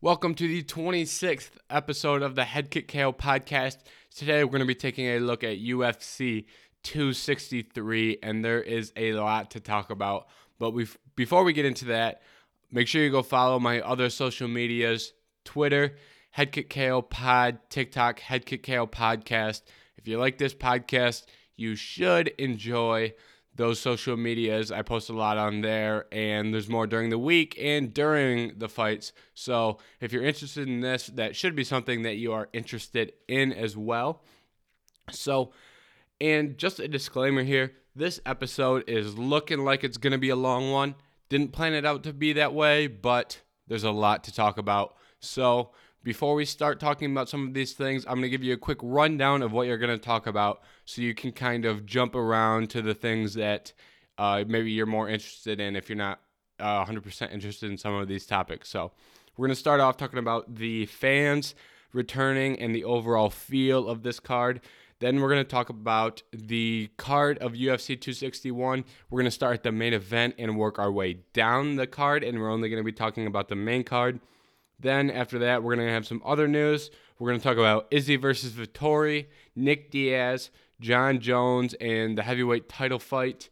Welcome to the 26th episode of the Head Kick KO podcast. Today we're going to be taking a look at UFC 263, and there is a lot to talk about. But we before we get into that, make sure you go follow my other social medias Twitter, Head Kick KO Pod, TikTok, Head Kick KO Podcast. If you like this podcast, you should enjoy those social medias. I post a lot on there, and there's more during the week and during the fights. So if you're interested in this, that should be something that you are interested in as well. So, and just a disclaimer here this episode is looking like it's going to be a long one. Didn't plan it out to be that way, but there's a lot to talk about. So, before we start talking about some of these things, I'm going to give you a quick rundown of what you're going to talk about so you can kind of jump around to the things that uh, maybe you're more interested in if you're not uh, 100% interested in some of these topics. So, we're going to start off talking about the fans returning and the overall feel of this card. Then we're going to talk about the card of UFC 261. We're going to start at the main event and work our way down the card, and we're only going to be talking about the main card. Then after that, we're to have some other news. We're to talk about Izzy versus Vettori, Nick Diaz, Jon Jones, and the heavyweight title fight.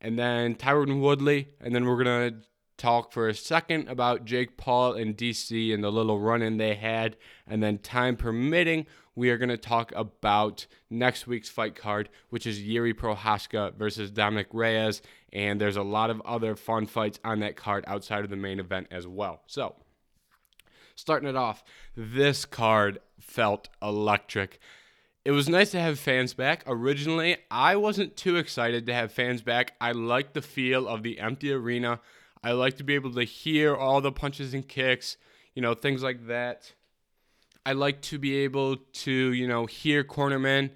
And then Tyron Woodley. And then we're to talk for a second about Jake Paul and DC and the little run in they had. And then, time permitting, we are going to talk about next week's fight card, which is Yuri Prochazka versus Dominick Reyes. And there's a lot of other fun fights on that card outside of the main event as well. So, starting it off, this card felt electric. It was nice to have fans back. Originally, I wasn't too excited to have fans back. I liked the feel of the empty arena. I like to be able to hear all the punches and kicks, you know, things like that. I like to be able to, you know, hear cornermen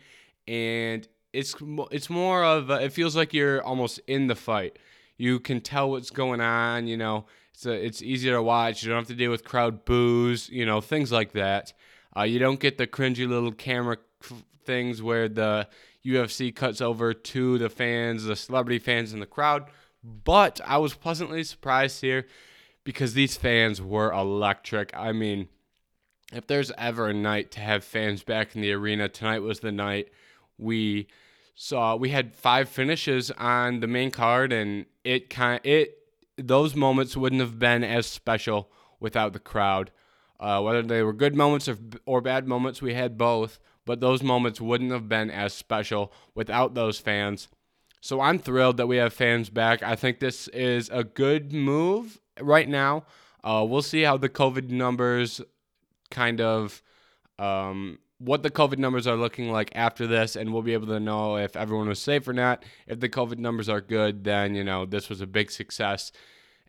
and it's it's more of a, it feels like you're almost in the fight. You can tell what's going on, you know. It's a, it's easier to watch. You don't have to deal with crowd boos, you know, things like that. Uh, you don't get the cringy little camera things where the UFC cuts over to the fans, the celebrity fans in the crowd. But I was pleasantly surprised here because these fans were electric. I mean, if there's ever a night to have fans back in the arena, tonight was the night. We saw we had five finishes on the main card, and it kind it those moments wouldn't have been as special without the crowd. Uh, whether they were good moments or, or bad moments, we had both, but those moments wouldn't have been as special without those fans. So I'm thrilled that we have fans back. I think this is a good move right now. Uh, we'll see how the COVID numbers kind of um, what the COVID numbers are looking like after this, and we'll be able to know if everyone was safe or not. If the COVID numbers are good, then you know this was a big success.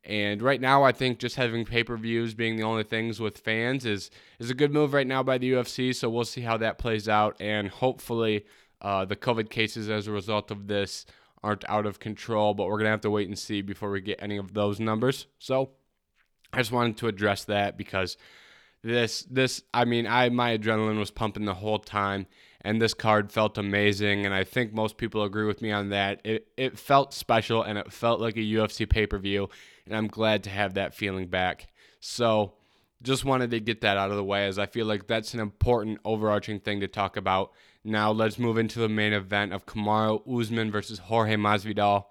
And right now, I think just having pay per views being the only things with fans is is a good move right now by the UFC. So we'll see how that plays out, and hopefully, uh, the COVID cases as a result of this aren't out of control. But we're gonna have to wait and see before we get any of those numbers. So I just wanted to address that because this this I mean I my adrenaline was pumping the whole time and this card felt amazing and I think most people agree with me on that. It it felt special and it felt like a UFC pay-per-view and I'm glad to have that feeling back. So just wanted to get that out of the way as I feel like that's an important overarching thing to talk about. Now let's move into the main event of Kamaru Usman versus Jorge Masvidal.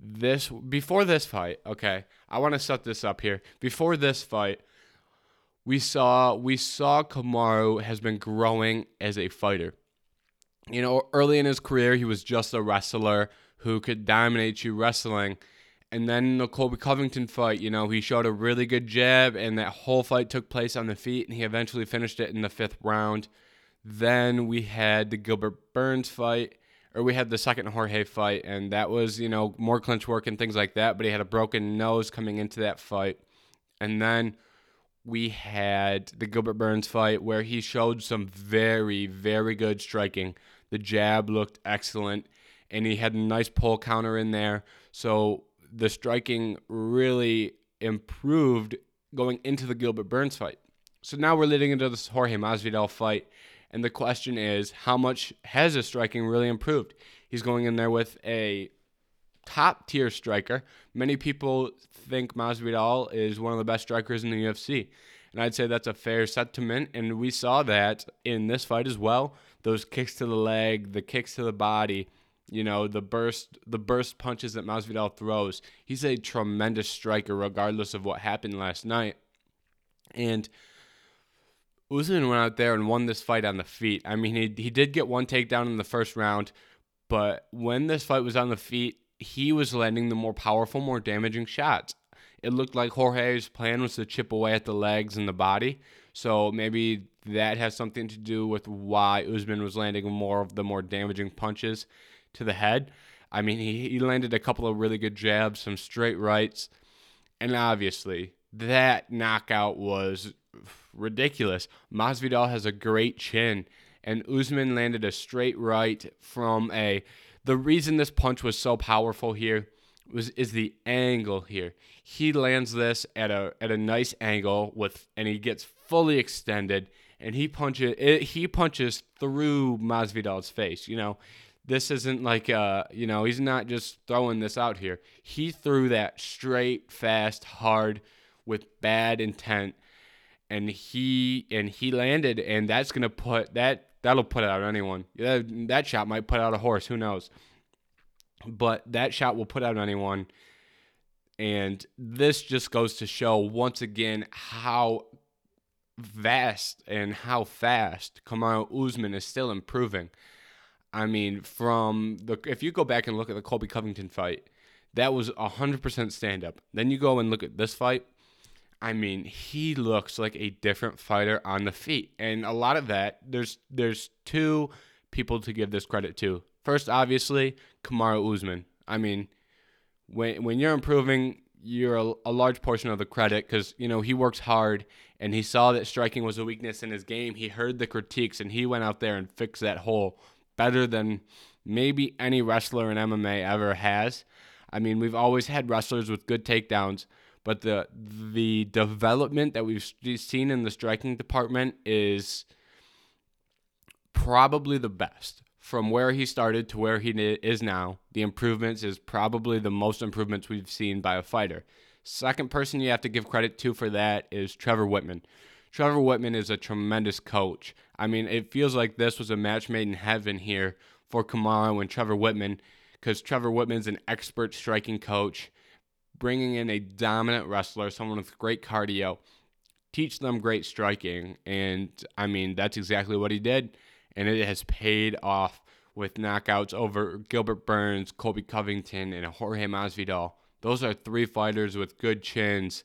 This before this fight, okay. I want to set this up here. Before this fight, we saw we saw Kamaru has been growing as a fighter. You know, early in his career, he was just a wrestler who could dominate you wrestling. And then the Colby Covington fight, you know, he showed a really good jab, and that whole fight took place on the feet, and he eventually finished it in the fifth round. Then we had the Gilbert Burns fight, or we had the second Jorge fight, and that was, you know, more clinch work and things like that, but he had a broken nose coming into that fight. And then we had the Gilbert Burns fight where he showed some very, very good striking. The jab looked excellent, and he had a nice pull counter in there. So the striking really improved going into the Gilbert Burns fight. So now we're leading into this Jorge Masvidal fight, and the question is, how much has his striking really improved? He's going in there with a top tier striker. Many people think Masvidal is one of the best strikers in the UFC. And I'd say that's a fair sentiment. And we saw that in this fight as well. Those kicks to the leg, the kicks to the body, you know, the burst the burst punches that Masvidal throws. He's a tremendous striker regardless of what happened last night. And Usman went out there and won this fight on the feet. I mean, he he did get one takedown in the first round, but when this fight was on the feet, he was landing the more powerful, more damaging shots. It looked like Jorge's plan was to chip away at the legs and the body. So maybe that has something to do with why Usman was landing more of the more damaging punches to the head. I mean, he, he landed a couple of really good jabs, some straight rights, and obviously that knockout was ridiculous. Masvidal has a great chin, and Usman landed a straight right from a. The reason this punch was so powerful here was is the angle here. He lands this at a at a nice angle with, and he gets fully extended, and he punches it, he punches through Masvidal's face. You know, this isn't like uh you know he's not just throwing this out here. He threw that straight, fast, hard, with bad intent, and he and he landed, and that's gonna put that that'll put out anyone. That, that shot might put out a horse. Who knows? but that shot will put out anyone. And this just goes to show once again how vast and how fast Kamaru Usman is still improving. I mean, from the if you go back and look at the Colby Covington fight, that was 100% stand up. Then you go and look at this fight. I mean, he looks like a different fighter on the feet. And a lot of that there's there's two people to give this credit to. First, obviously, Kamaru Usman. I mean, when when you're improving, you're a, a large portion of the credit because you know he works hard and he saw that striking was a weakness in his game. He heard the critiques and he went out there and fixed that hole better than maybe any wrestler in MMA ever has. I mean, we've always had wrestlers with good takedowns, but the the development that we've seen in the striking department is probably the best from where he started to where he is now, the improvements is probably the most improvements we've seen by a fighter. Second person you have to give credit to for that is Trevor Wittman. Trevor Wittman is a tremendous coach. I mean, it feels like this was a match made in heaven here for Kamaru and Trevor Wittman because Trevor Wittman's an expert striking coach, bringing in a dominant wrestler, someone with great cardio, teach them great striking. And I mean, that's exactly what he did and it has paid off with knockouts over Gilbert Burns, Colby Covington, and Jorge Masvidal. Those are three fighters with good chins.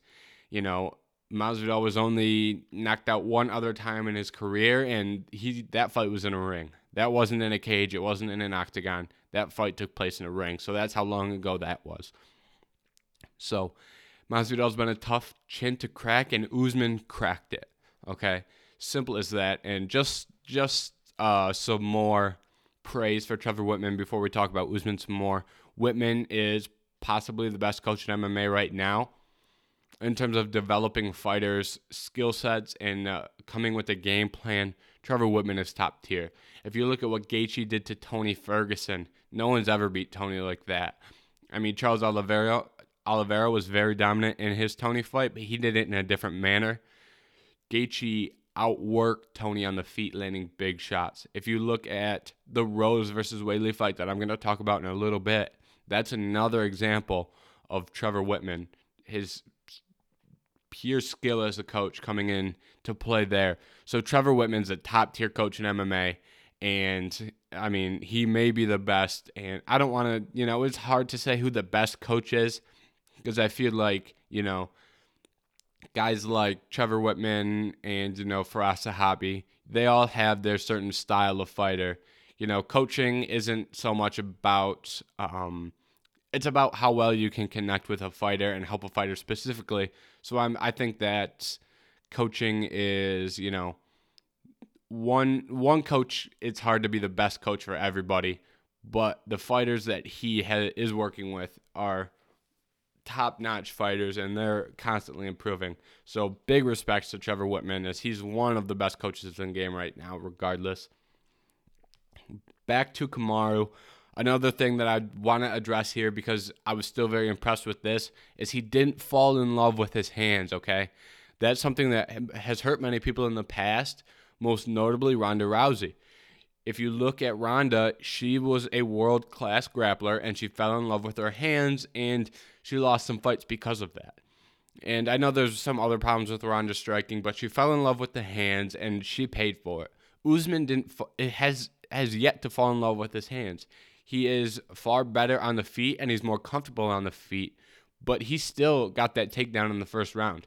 You know, Masvidal was only knocked out one other time in his career, and he that fight was in a ring. That wasn't in a cage. It wasn't in an octagon. That fight took place in a ring. So that's how long ago that was. So Masvidal's been a tough chin to crack, and Usman cracked it. Okay, simple as that. And just just uh, some more praise for Trevor Wittman before we talk about Usman some more. Wittman is possibly the best coach in MMA right now in terms of developing fighters' skill sets and uh, coming with a game plan. Trevor Wittman is top tier. If you look at what Gaethje did to Tony Ferguson, no one's ever beat Tony like that. I mean, Charles Oliveira, Oliveira was very dominant in his Tony fight, but he did it in a different manner. Gaethje outworked Tony on the feet, landing big shots. If you look at the Rose versus Weili fight that I'm going to talk about in a little bit, that's another example of Trevor Wittman, his pure skill as a coach coming in to play there. So Trevor Wittman's a top tier coach in MMA. And I mean, he may be the best. And I don't want to, you know, it's hard to say who the best coach is because I feel like, you know, guys like Trevor Wittman and you know Firas Zahabi, they all have their certain style of fighter. You know, coaching isn't so much about um, it's about how well you can connect with a fighter and help a fighter specifically. So I'm I think that coaching is you know one one coach. It's hard to be the best coach for everybody, but the fighters that he ha- is working with are top notch fighters and they're constantly improving. So big respects to Trevor Wittman as he's one of the best coaches in the game right now, regardless. Back to Kamaru. Another thing that I want to address here because I was still very impressed with this is he didn't fall in love with his hands, okay? That's something that has hurt many people in the past, most notably Ronda Rousey. If you look at Ronda, she was a world class grappler and she fell in love with her hands and she lost some fights because of that. And I know there's some other problems with Ronda striking, but she fell in love with the hands and she paid for it. Usman didn't it has has yet to fall in love with his hands. He is far better on the feet and he's more comfortable on the feet, but he still got that takedown in the first round.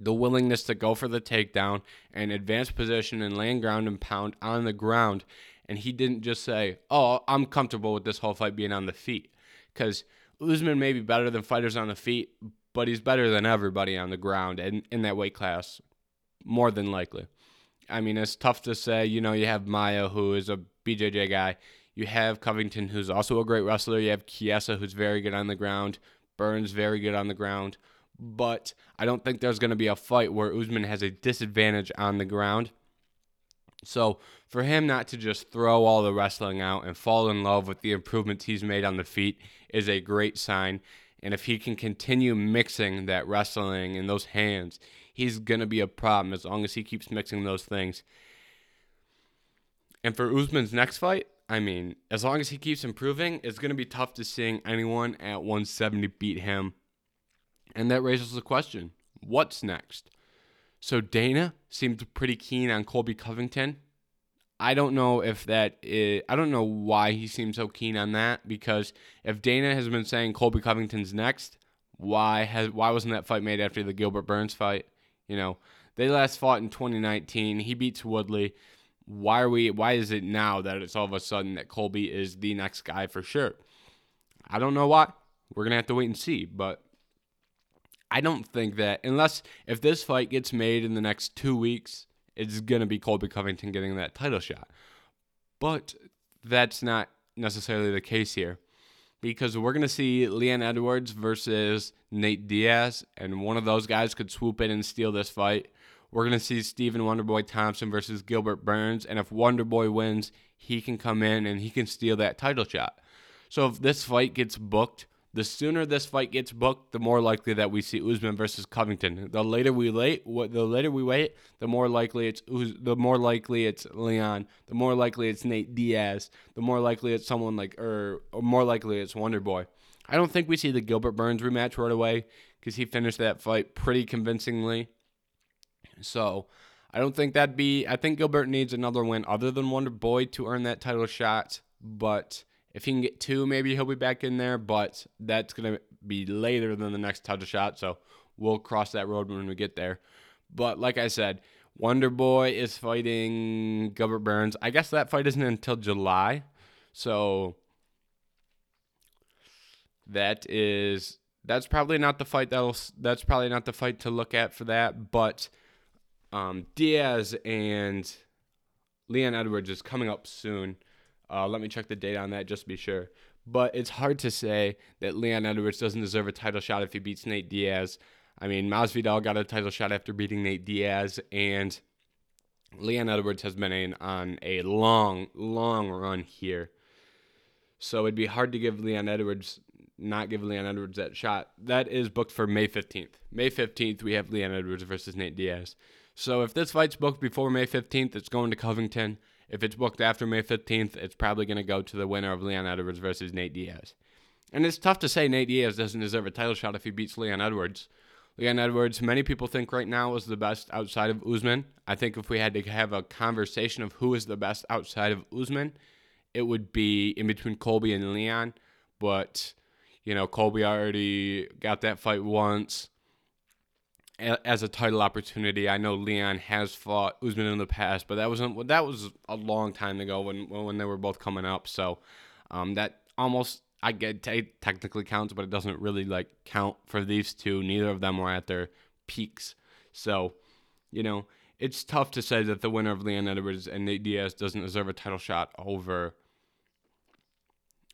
The willingness to go for the takedown and advance position and land ground and pound on the ground. And he didn't just say, Oh, I'm comfortable with this whole fight being on the feet. Because Usman may be better than fighters on the feet, but he's better than everybody on the ground and in that weight class, more than likely. I mean, it's tough to say. You know, you have Maia, who is a BJJ guy. You have Covington, who's also a great wrestler. You have Chiesa, who's very good on the ground. Burns, very good on the ground. But I don't think there's going to be a fight where Usman has a disadvantage on the ground. So for him not to just throw all the wrestling out and fall in love with the improvements he's made on the feet is a great sign. And if he can continue mixing that wrestling and those hands, he's going to be a problem as long as he keeps mixing those things. And for Usman's next fight, I mean, as long as he keeps improving, it's going to be tough to seeing anyone at 170 beat him. And that raises the question what's next? So Dana seemed pretty keen on Colby Covington. I don't know if that is, I don't know why he seemed so keen on that because if Dana has been saying Colby Covington's next, why has why wasn't that fight made after the Gilbert Burns fight? You know, they last fought in 2019. He beats Woodley. Why are we why is it now that it's all of a sudden that Colby is the next guy for sure? I don't know why. We're going to have to wait and see, but I don't think that unless if this fight gets made in the next 2 weeks, it's to be Colby Covington getting that title shot. But that's not necessarily the case here because we're to see Leon Edwards versus Nate Diaz, and one of those guys could swoop in and steal this fight. We're to see Stephen Wonderboy Thompson versus Gilbert Burns, and if Wonderboy wins, he can come in and he can steal that title shot. So if this fight gets booked, the sooner this fight gets booked, the more likely that we see Usman versus Covington. The later we wait, the later we wait, the more likely it's the more likely it's Leon, the more likely it's Nate Diaz, the more likely it's someone like or, or more likely it's Wonder Boy. I don't think we see the Gilbert Burns rematch right away because he finished that fight pretty convincingly. So I don't think that'd be. I think Gilbert needs another win other than Wonder Boy to earn that title shot, but if he can get two, maybe he'll be back in there, but that's going to be later than the next title shot. So we'll cross that road when we get there. But like I said, Wonder Boy is fighting Gilbert Burns. I guess that fight isn't until July. So that is that's probably not the fight that'll that's probably not the fight to look at for that, but um, Diaz and Leon Edwards is coming up soon. Uh, let me check the date on that just to be sure. But it's hard to say that Leon Edwards doesn't deserve a title shot if he beats Nate Diaz. I mean, Masvidal got a title shot after beating Nate Diaz, and Leon Edwards has been in, on a long, long run here. So it'd be hard to give Leon Edwards, not give Leon Edwards that shot. That is booked for May 15th. May 15th, we have Leon Edwards versus Nate Diaz. So if this fight's booked before May 15th, it's going to Covington. If it's booked after May 15th, it's probably going to go to the winner of Leon Edwards versus Nate Diaz. And it's tough to say Nate Diaz doesn't deserve a title shot if he beats Leon Edwards. Leon Edwards, many people think right now is the best outside of Usman. I think if we had to have a conversation of who is the best outside of Usman, it would be in between Colby and Leon. But, you know, Colby already got that fight once as a title opportunity. I know Leon has fought Usman in the past, but that wasn't that was a long time ago when when they were both coming up. So um, that almost I get t- technically counts, but it doesn't really like count for these two. Neither of them were at their peaks, so you know it's tough to say that the winner of Leon Edwards and Nate Diaz doesn't deserve a title shot over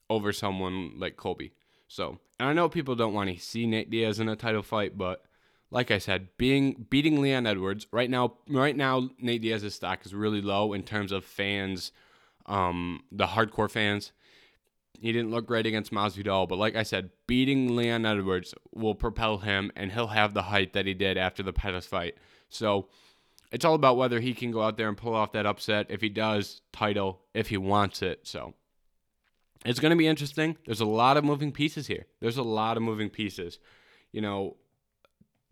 over someone like Colby. So, and I know people don't want to see Nate Diaz in a title fight, but like I said, being beating Leon Edwards right now. Right now, Nate Diaz's stock is really low in terms of fans, um, the hardcore fans. he didn't look great against Masvidal, but like I said, beating Leon Edwards will propel him, and he'll have the height that he did after the Pettis fight. So it's all about whether he can go out there and pull off that upset. If he does, title. If he wants it, so it's going to be interesting. There's a lot of moving pieces here. There's a lot of moving pieces. You know,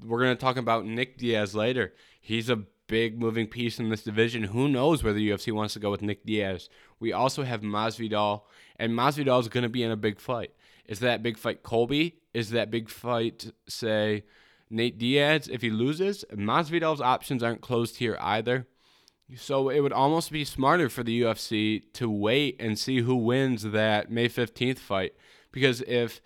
we're going to talk about Nick Diaz later. He's a big moving piece in this division. Who knows whether UFC wants to go with Nick Diaz? We also have Masvidal, and Masvidal is going to be in a big fight. Is that big fight Colby? Is that big fight, say, Nate Diaz if he loses? Masvidal's options aren't closed here either. So it would almost be smarter for the UFC to wait and see who wins that May 15th fight. Because if,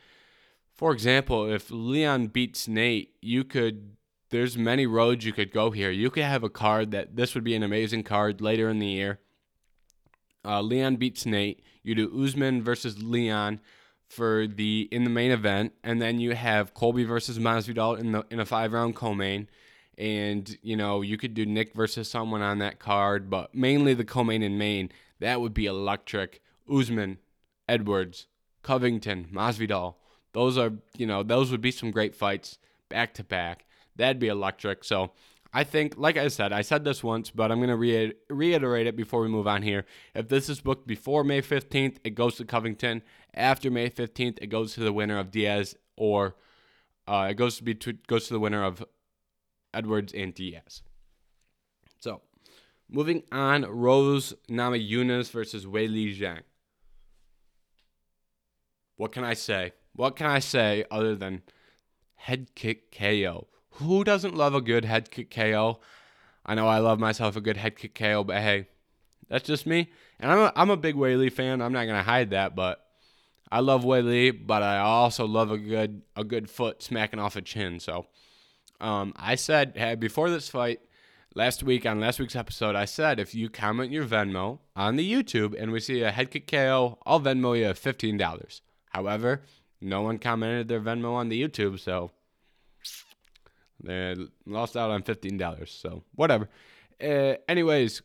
for example, if Leon beats Nate, you could, there's many roads you could go here. You could have a card that this would be an amazing card later in the year. Uh, Leon beats Nate. You do Usman versus Leon for the in the main event, and then you have Colby versus Masvidal in the in a five round co-main and you know you could do Nick versus someone on that card, but mainly the co-main and main. That would be electric. Usman, Edwards, Covington, Masvidal. Those are you know those would be some great fights back to back. That'd be electric. So I think, like I said, I said this once, but I'm gonna re- reiterate it before we move on here. If this is booked before May 15th, it goes to Covington. After May 15th, it goes to the winner of Diaz or uh, it goes to be to, goes to the winner of Edwards, and Diaz. So, moving on, Rose Namajunas versus Weili Zhang. What can I say? What can I say other than head kick KO? Who doesn't love a good head kick KO? I know I love myself a good head kick KO, but hey, that's just me. And I'm a, I'm a big Weili fan. I'm not gonna hide that, but I love Weili, but I also love a good a good foot smacking off a chin. So um, I said hey, before this fight last week on last week's episode, I said if you comment your Venmo on the YouTube and we see a head kick KO, I'll Venmo you fifteen dollars. However, no one commented their Venmo on the YouTube, so they lost out on fifteen dollars. So whatever. Uh, anyways,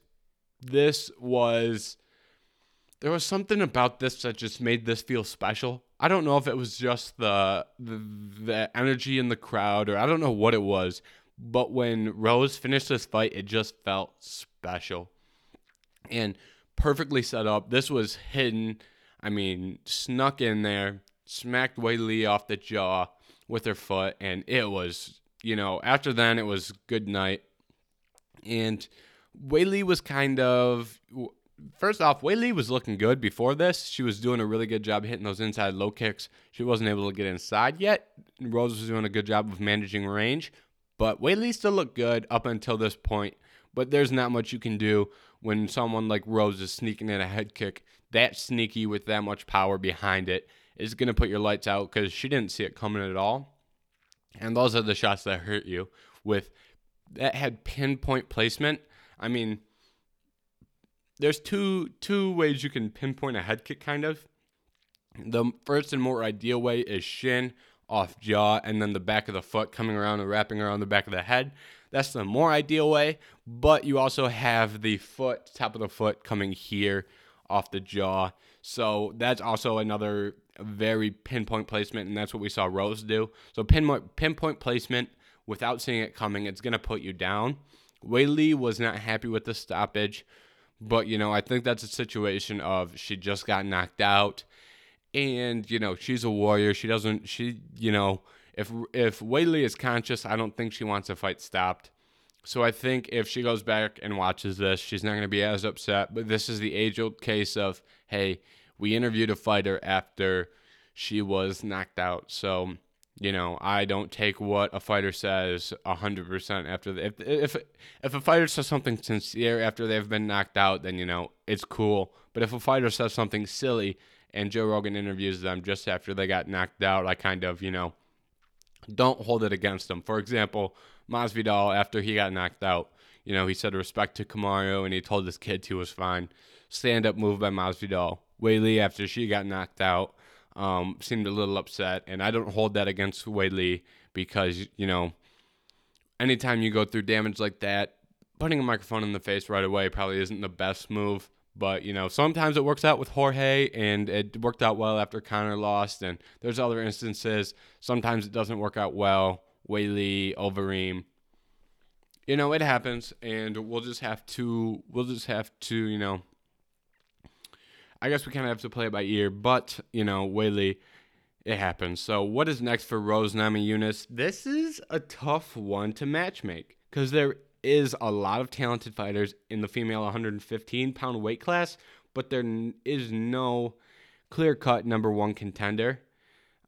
this was there was something about this that just made this feel special. I don't know if it was just the, the the energy in the crowd or I don't know what it was, but when Rose finished this fight, it just felt special and perfectly set up. This was hidden. I mean, snuck in there, smacked Weili off the jaw with her foot, and it was, you know, after then it was good night. And Weili was kind of first off, Weili was looking good before this. She was doing a really good job hitting those inside low kicks. She wasn't able to get inside yet. Rose was doing a good job of managing range, but Weili still looked good up until this point. But there's not much you can do when someone like Rose is sneaking in a head kick that sneaky with that much power behind it is going to put your lights out because she didn't see it coming at all. And those are the shots that hurt you with that had pinpoint placement. I mean, there's two two ways you can pinpoint a head kick kind of. The first and more ideal way is shin off jaw and then the back of the foot coming around and wrapping around the back of the head. That's the more ideal way, but you also have the foot, top of the foot coming here off the jaw. So that's also another very pinpoint placement, and that's what we saw Rose do. So pinpoint pinpoint placement without seeing it coming, it's gonna put you down. Weili was not happy with the stoppage. But, you know, I think that's a situation of she just got knocked out and, you know, she's a warrior. She doesn't she, you know, if if Weili is conscious, I don't think she wants a fight stopped. So I think if she goes back and watches this, she's not going to be as upset. But this is the age old case of, hey, we interviewed a fighter after she was knocked out. So you know, I don't take what a fighter says hundred percent after the, if if if a fighter says something sincere after they've been knocked out, then you know it's cool. But if a fighter says something silly and Joe Rogan interviews them just after they got knocked out, I kind of you know don't hold it against them. For example, Masvidal after he got knocked out, you know, he said respect to Kamaru and he told his kids he was fine. Stand up move by Masvidal. Weili after she got knocked out um, seemed a little upset, and I don't hold that against Weili because you know, anytime you go through damage like that, putting a microphone in the face right away probably isn't the best move. But, you know, sometimes it works out with Jorge and it worked out well after Conor lost. And there's other instances. Sometimes it doesn't work out well. Weili, Overeem. You know, it happens. And we'll just have to, we'll just have to, you know, I guess we kind of have to play it by ear. But, you know, Weili, it happens. So what is next for Rose Namajunas? This is a tough one to matchmake because there is a lot of talented fighters in the female 115 pound weight class, but there is no clear cut number one contender.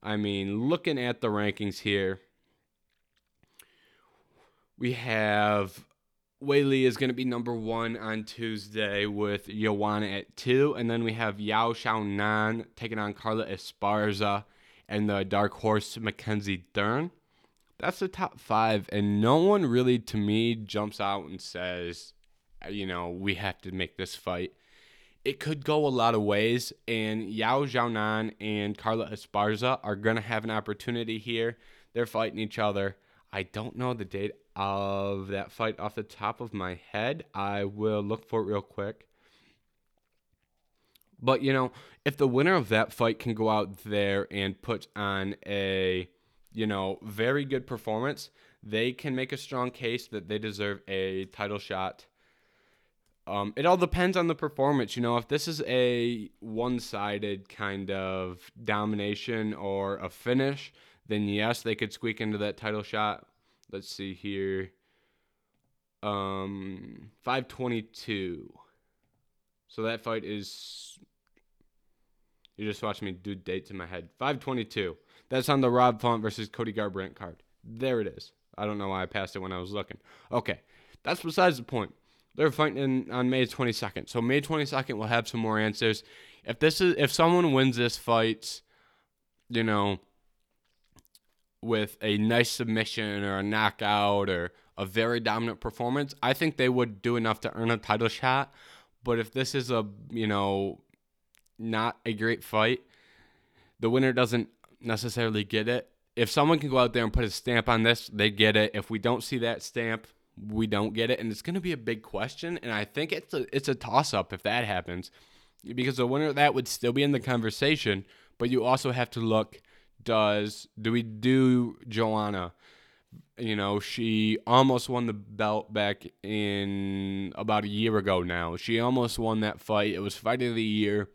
I mean, looking at the rankings here, we have Weili is going to be number one on Tuesday with Joanna at two. And then we have Yan Xiaonan taking on Carla Esparza and the dark horse Mackenzie Dern that's the top five, and no one really to me jumps out and says, you know, we have to make this fight. It could go a lot of ways, and Yan Xiaonan and Carla Esparza are gonna have an opportunity here. They're fighting each other. I don't know the date of that fight off the top of my head. I will look for it real quick. But you know, if the winner of that fight can go out there and put on a you know, very good performance, they can make a strong case that they deserve a title shot. Um, it all depends on the performance. You know, if this is a one sided kind of domination or a finish, then yes, they could squeak into that title shot. Let's see here. Um, 522. So that fight is. You just watched me do dates in my head. 522. That's on the Rob Font versus Cody Garbrandt card. There it is. I don't know why I passed it when I was looking. Okay, that's besides the point. They're fighting on May 22nd. So May 22nd, we'll have some more answers. If this is if someone wins this fight, you know, with a nice submission or a knockout or a very dominant performance, I think they would do enough to earn a title shot. But if this is a you know not a great fight, the winner doesn't necessarily get it. If someone can go out there and put a stamp on this, they get it. If we don't see that stamp, we don't get it, and it's going to be a big question. And I think it's a it's a toss up if that happens, because the winner of that would still be in the conversation. But you also have to look: does do we do Joanna? You know, she almost won the belt back in about a year ago now. She almost won that fight. It was fight of the year.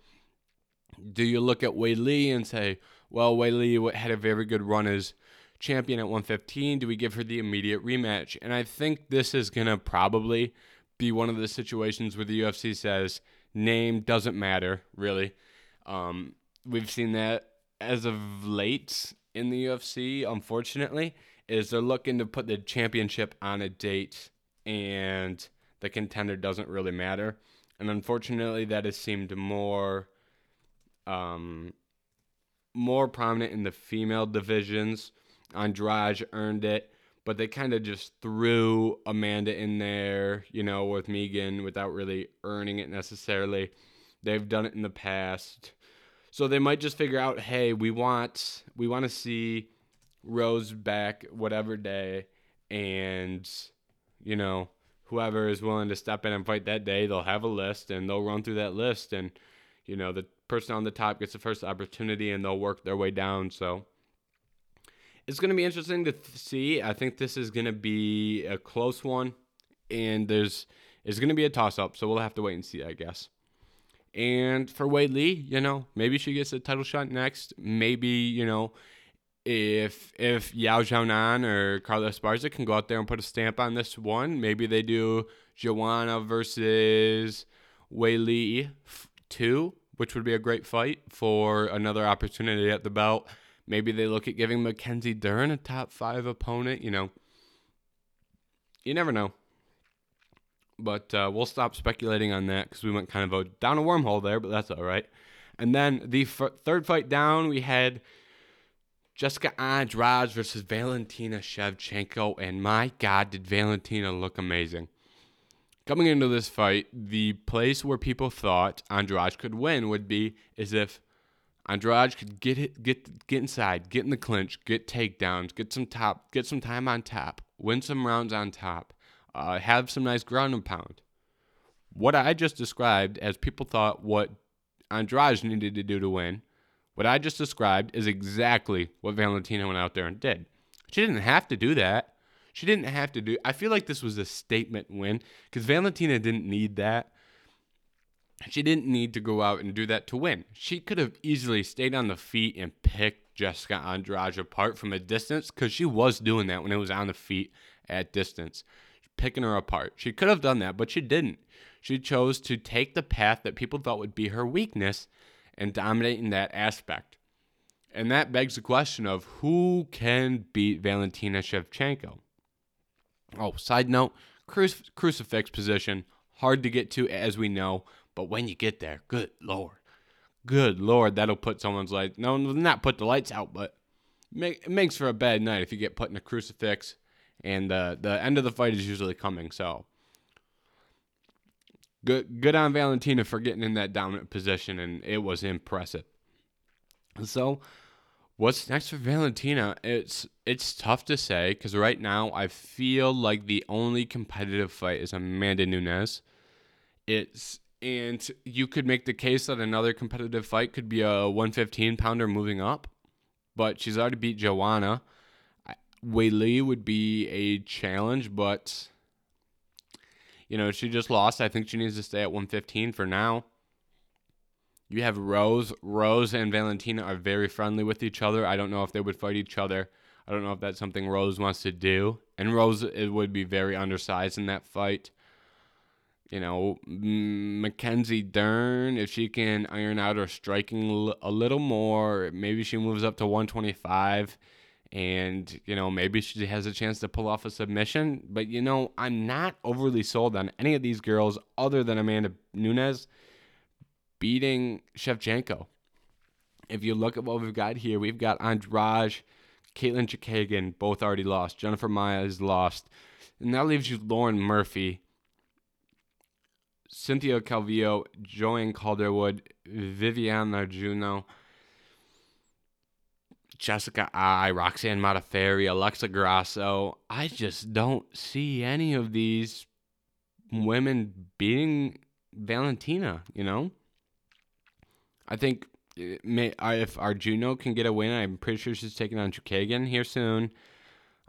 Do you look at Weili and say, well, Weili had a very good run as champion at 115. Do we give her the immediate rematch? And I think this is going to probably be one of the situations where the UFC says name doesn't matter, really. Um, we've seen that as of late in the UFC, unfortunately, is they're looking to put the championship on a date and the contender doesn't really matter. And unfortunately, that has seemed more um, more prominent in the female divisions. Andrade earned it, but they kind of just threw Amanda in there, you know, with Megan without really earning it necessarily. They've done it in the past. So they might just figure out, hey, we want we want to see Rose back whatever day and you know, whoever is willing to step in and fight that day, they'll have a list and they'll run through that list and you know, the person on the top gets the first opportunity and they'll work their way down. So it's going to be interesting to th- see. I think this is going to be a close one, and there's it's going to be a toss up. So we'll have to wait and see, I guess. And for Weili, you know, maybe she gets a title shot next. Maybe you know, if if Yan Xiaonan or Carla Esparza can go out there and put a stamp on this one, maybe they do Joanna versus Weili two which would be a great fight for another opportunity at the belt. Maybe they look at giving Mackenzie Dern a top five opponent. You know, you never know. But uh, we'll stop speculating on that because we went kind of a, down a wormhole there, but that's all right. And then the f- third fight down, we had Jessica Andrade versus Valentina Shevchenko. And my God, did Valentina look amazing. Coming into this fight, the place where people thought Andrade could win would be as if Andrade could get it, get get inside, get in the clinch, get takedowns, get some top, get some time on top, win some rounds on top, uh, have some nice ground and pound. what I just described as people thought what Andrade needed to do to win, what I just described is exactly what Valentina went out there and did. She didn't have to do that. She didn't have to do. I feel like this was a statement win because Valentina didn't need that. She didn't need to go out and do that to win. She could have easily stayed on the feet and picked Jessica Andrade apart from a distance because she was doing that when it was on the feet at distance, picking her apart. She could have done that, but she didn't. She chose to take the path that people thought would be her weakness and dominate in that aspect. And that begs the question of who can beat Valentina Shevchenko? Oh, side note, crucif- crucifix position, hard to get to as we know, but when you get there, good lord, good lord, that'll put someone's light. No, not put the lights out, but make, it makes for a bad night if you get put in a crucifix, and uh, the end of the fight is usually coming. So good, good on Valentina for getting in that dominant position, and it was impressive. So What's next for Valentina? It's it's tough to say because right now I feel like the only competitive fight is Amanda Nunes. It's and you could make the case that another competitive fight could be a 115 pounder moving up, but she's already beat Joanna. Weili would be a challenge, but you know she just lost. I think she needs to stay at 115 for now. You have Rose. Rose and Valentina are very friendly with each other. I don't know if they would fight each other. I don't know if that's something Rose wants to do. And Rose it would be very undersized in that fight. You know, Mackenzie Dern, if she can iron out her striking a little more, maybe she moves up to 125 and, you know, maybe she has a chance to pull off a submission. But, you know, I'm not overly sold on any of these girls other than Amanda Nunes beating Shevchenko. If you look at what we've got here, we've got Andrade, Katlyn Chookagian, both already lost. Jennifer Maia is lost. And that leaves you Lauren Murphy, Cynthia Calvillo, Joanne Calderwood, Viviana Juno, Jessica Eye, Roxanne Modafferi, Alexa Grasso. I just don't see any of these women beating Valentina, you know? I think may, if Araujo can get a win, I'm pretty sure she's taking on Chookagian here soon.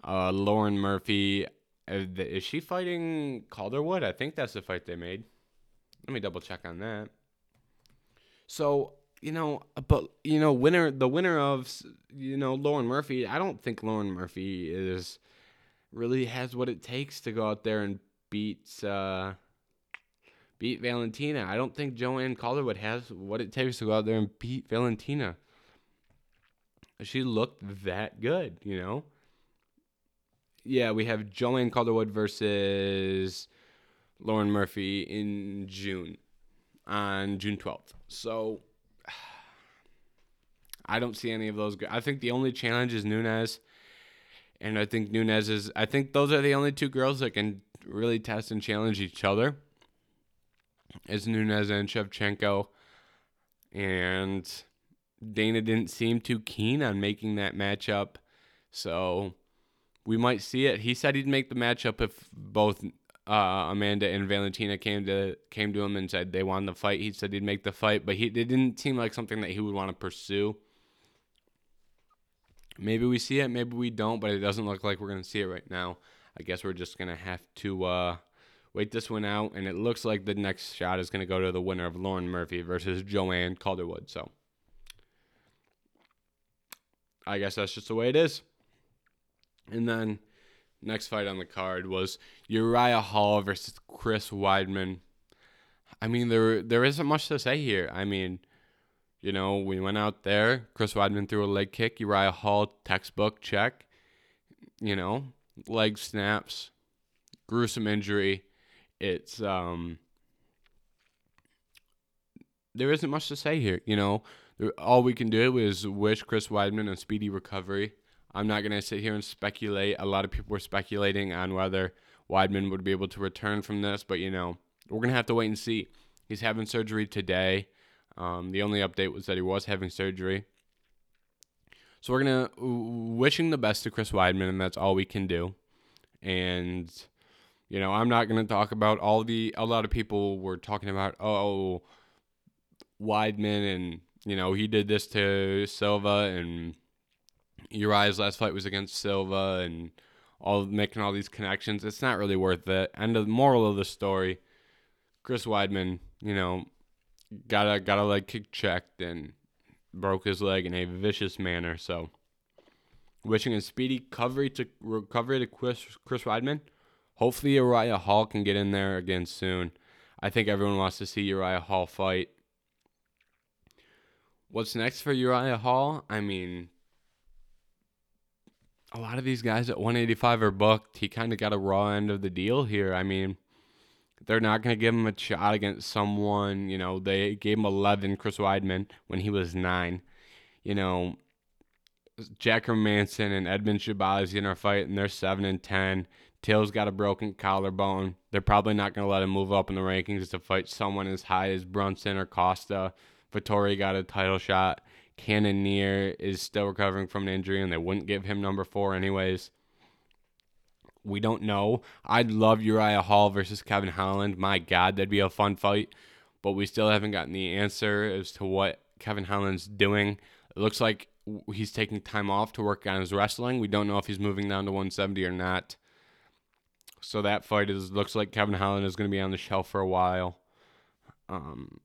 Uh, Lauren Murphy, uh, is she fighting Calderwood? I think that's the fight they made. Let me double check on that. So you know, but you know, winner the winner of you know Lauren Murphy. I don't think Lauren Murphy is really has what it takes to go out there and beat. Uh, beat Valentina. I don't think Joanne Calderwood has what it takes to go out there and beat Valentina. She looked that good, you know? Yeah, we have Joanne Calderwood versus Lauren Murphy in June, on June 12th. So I don't see any of those. I think the only challenge is Nunes, And I think Nunes is, I think those are the only two girls that can really test and challenge each other is Nunes and Shevchenko. And Dana didn't seem too keen on making that matchup. So we might see it. He said he'd make the matchup if both uh, Amanda and Valentina came to came to him and said they wanted the fight. He said he'd make the fight, but he it didn't seem like something that he would want to pursue. Maybe we see it, maybe we don't, but it doesn't look like we're gonna see it right now. I guess we're just gonna have to uh, wait this one out, and it looks like the next shot is going to go to the winner of Lauren Murphy versus Joanne Calderwood. So I guess that's just the way it is. And then next fight on the card was Uriah Hall versus Chris Weidman. I mean, there there isn't much to say here. I mean, you know, we went out there. Chris Weidman threw a leg kick. Uriah Hall textbook check. You know, leg snaps, gruesome injury it's um there isn't much to say here. You know, all we can do is wish Chris Weidman a speedy recovery. I'm not going to sit here and speculate. A lot of people were speculating on whether Weidman would be able to return from this, but you know, we're going to have to wait and see. He's having surgery today. Um, the only update was that he was having surgery. So we're going to wishing the best to Chris Weidman, and that's all we can do. And You know, I'm not going to talk about all the. A lot of people were talking about, oh, Weidman, and you know he did this to Silva, and Uriah's last fight was against Silva, and all making all these connections. It's not really worth it. And the moral of the story, Chris Weidman, you know, got a got a leg kick checked and broke his leg in a vicious manner. So, wishing a speedy recovery to recovery to Chris Chris Weidman. Hopefully, Uriah Hall can get in there again soon. I think everyone wants to see Uriah Hall fight. What's next for Uriah Hall? I mean, a lot of these guys at 185 are booked. He kind of got a raw end of the deal here. I mean, they're not going to give him a shot against someone. You know, they gave him 11, Chris Weidman, when he was nine. You know, Jack Hermansson and Edmen Shahbazyan are fighting. They're 7 and 10. Till's got a broken collarbone. They're probably not going to let him move up in the rankings to fight someone as high as Brunson or Costa. Vettori got a title shot. Cannonier is still recovering from an injury, and they wouldn't give him number four anyways. We don't know. I'd love Uriah Hall versus Kevin Holland. My God, that'd be a fun fight. But we still haven't gotten the answer as to what Kevin Holland's doing. It looks like he's taking time off to work on his wrestling. We don't know if he's moving down to 170 or not. So that fight is looks like Kevin Holland is going to be on the shelf for a while. Um,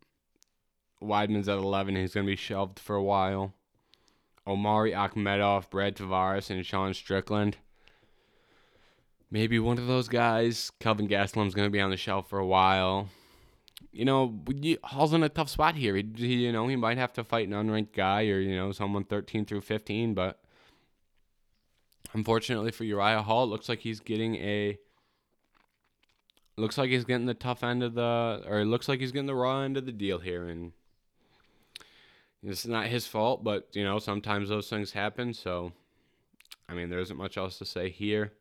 Weidman's at 11. He's going to be shelved for a while. Omari Akhmedov, Brad Tavares, and Sean Strickland. Maybe one of those guys. Kelvin Gastelum's going to be on the shelf for a while. You know, Hall's in a tough spot here. He, he, you know, he might have to fight an unranked guy or, you know, someone 13 through 15, but unfortunately for Uriah Hall, it looks like he's getting a looks like he's getting the tough end of the or it looks like he's getting the raw end of the deal here and it's not his fault, but you know, sometimes those things happen. So, I mean, there isn't much else to say here.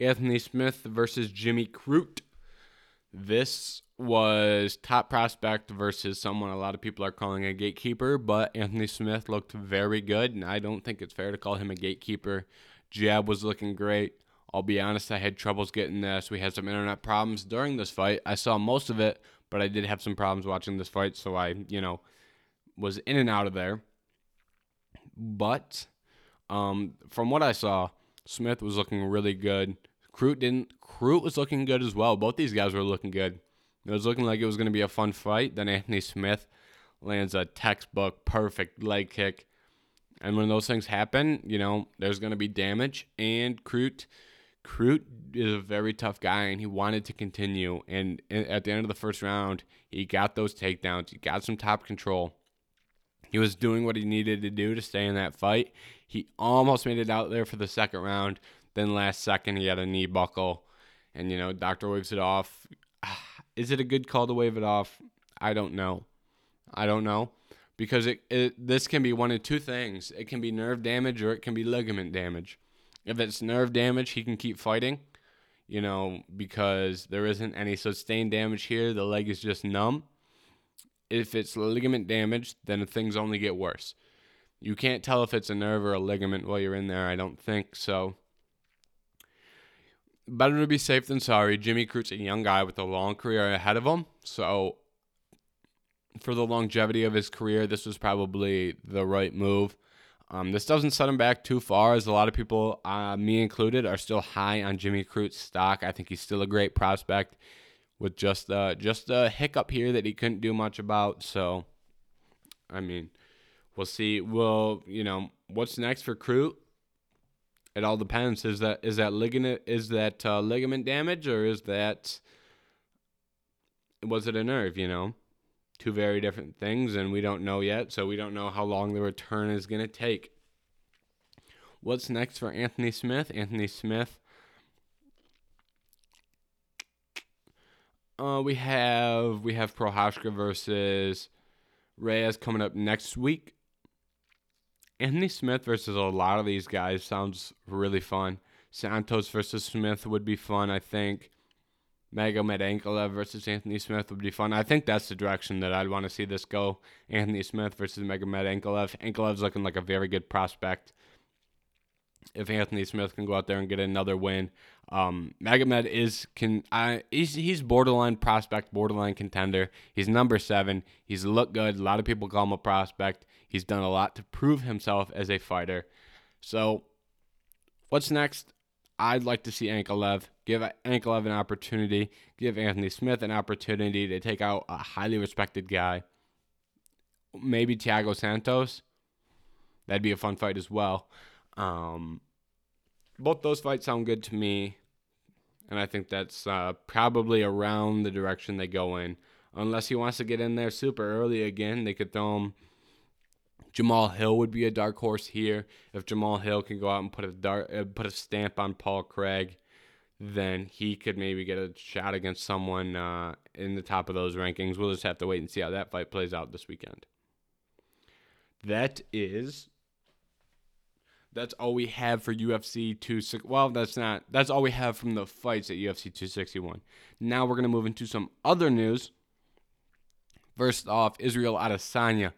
Anthony Smith versus Jimmy Crute. This was top prospect versus someone a lot of people are calling a gatekeeper, but Anthony Smith looked very good, and I don't think it's fair to call him a gatekeeper. Jab was looking great. I'll be honest, I had troubles getting this. We had some internet problems during this fight. I saw most of it, but I did have some problems watching this fight, so I, you know, was in and out of there. But um, from what I saw, Smith was looking really good. Crute didn't. Crute was looking good as well. Both these guys were looking good. It was looking like it was going to be a fun fight. Then Anthony Smith lands a textbook perfect leg kick. And when those things happen, you know, there's going to be damage. And Crute, Crute is a very tough guy, and he wanted to continue. And at the end of the first round, he got those takedowns. He got some top control. He was doing what he needed to do to stay in that fight. He almost made it out there for the second round. Then last second, he had a knee buckle, and you know, doctor waves it off. Is it a good call to wave it off? I don't know. I don't know because it, it this can be one of two things. It can be nerve damage or it can be ligament damage. If it's nerve damage, he can keep fighting. You know, because there isn't any sustained damage here. The leg is just numb if it's ligament damage, then things only get worse. You can't tell if it's a nerve or a ligament while you're in there, I don't think. So, better to be safe than sorry. Jimmy Crute's a young guy with a long career ahead of him. So, for the longevity of his career, this was probably the right move. Um, this doesn't set him back too far, as a lot of people, uh, me included, are still high on Jimmy Crute's stock. I think he's still a great prospect with just uh, just a hiccup here that he couldn't do much about. So, I mean, we'll see. Well, you know, what's next for Crute? It all depends. Is that is that ligament is that uh, ligament damage or is that was it a nerve? You know, two very different things, and we don't know yet. So we don't know how long the return is going to take. What's next for Anthony Smith? Anthony Smith Uh, we have we have Prochazka versus Reyes coming up next week. Anthony Smith versus a lot of these guys sounds really fun. Santos versus Smith would be fun, I think. Magomed Ankalaev versus Anthony Smith would be fun. I think that's the direction that I'd want to see this go. Anthony Smith versus Magomed Ankalaev. Ankalaev's looking like a very good prospect. if Anthony Smith can go out there and get another win. Um, Magomed is can I he's he's borderline prospect, borderline contender. He's number seven. He's looked good. A lot of people call him a prospect. He's done a lot to prove himself as a fighter. So, what's next? I'd like to see Ankalaev give Ankalaev an opportunity, give Anthony Smith an opportunity to take out a highly respected guy. Maybe Thiago Santos. That'd be a fun fight as well. Um, both those fights sound good to me, and I think that's uh, probably around the direction they go in. Unless he wants to get in there super early again, they could throw him. Jamal Hill would be a dark horse here. If Jamal Hill can go out and put a dark, uh, put a stamp on Paul Craig, then he could maybe get a shot against someone uh, in the top of those rankings. We'll just have to wait and see how that fight plays out this weekend. That is that's all we have for UFC 260. Well, that's not. That's all we have from the fights at UFC 261. Now we're going to move into some other news. First off, Israel Adesanya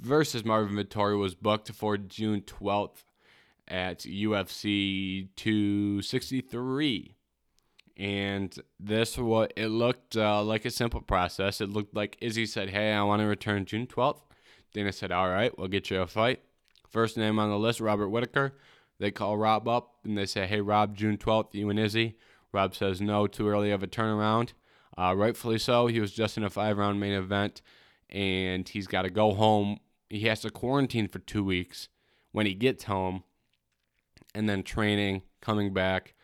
versus Marvin Vettori was booked for June 12th at UFC 263. And this what it looked uh, like a simple process. It looked like Izzy said, "Hey, I want to return June 12th." Dana said, "All right, we'll get you a fight." First name on the list, Robert Whitaker. They call Rob up and they say, hey, Rob, June 12th, you and Izzy. Rob says, no, too early of a turnaround. Uh, rightfully so. He was just in a five round main event and he's got to go home. He has to quarantine for two weeks when he gets home and then training, coming back.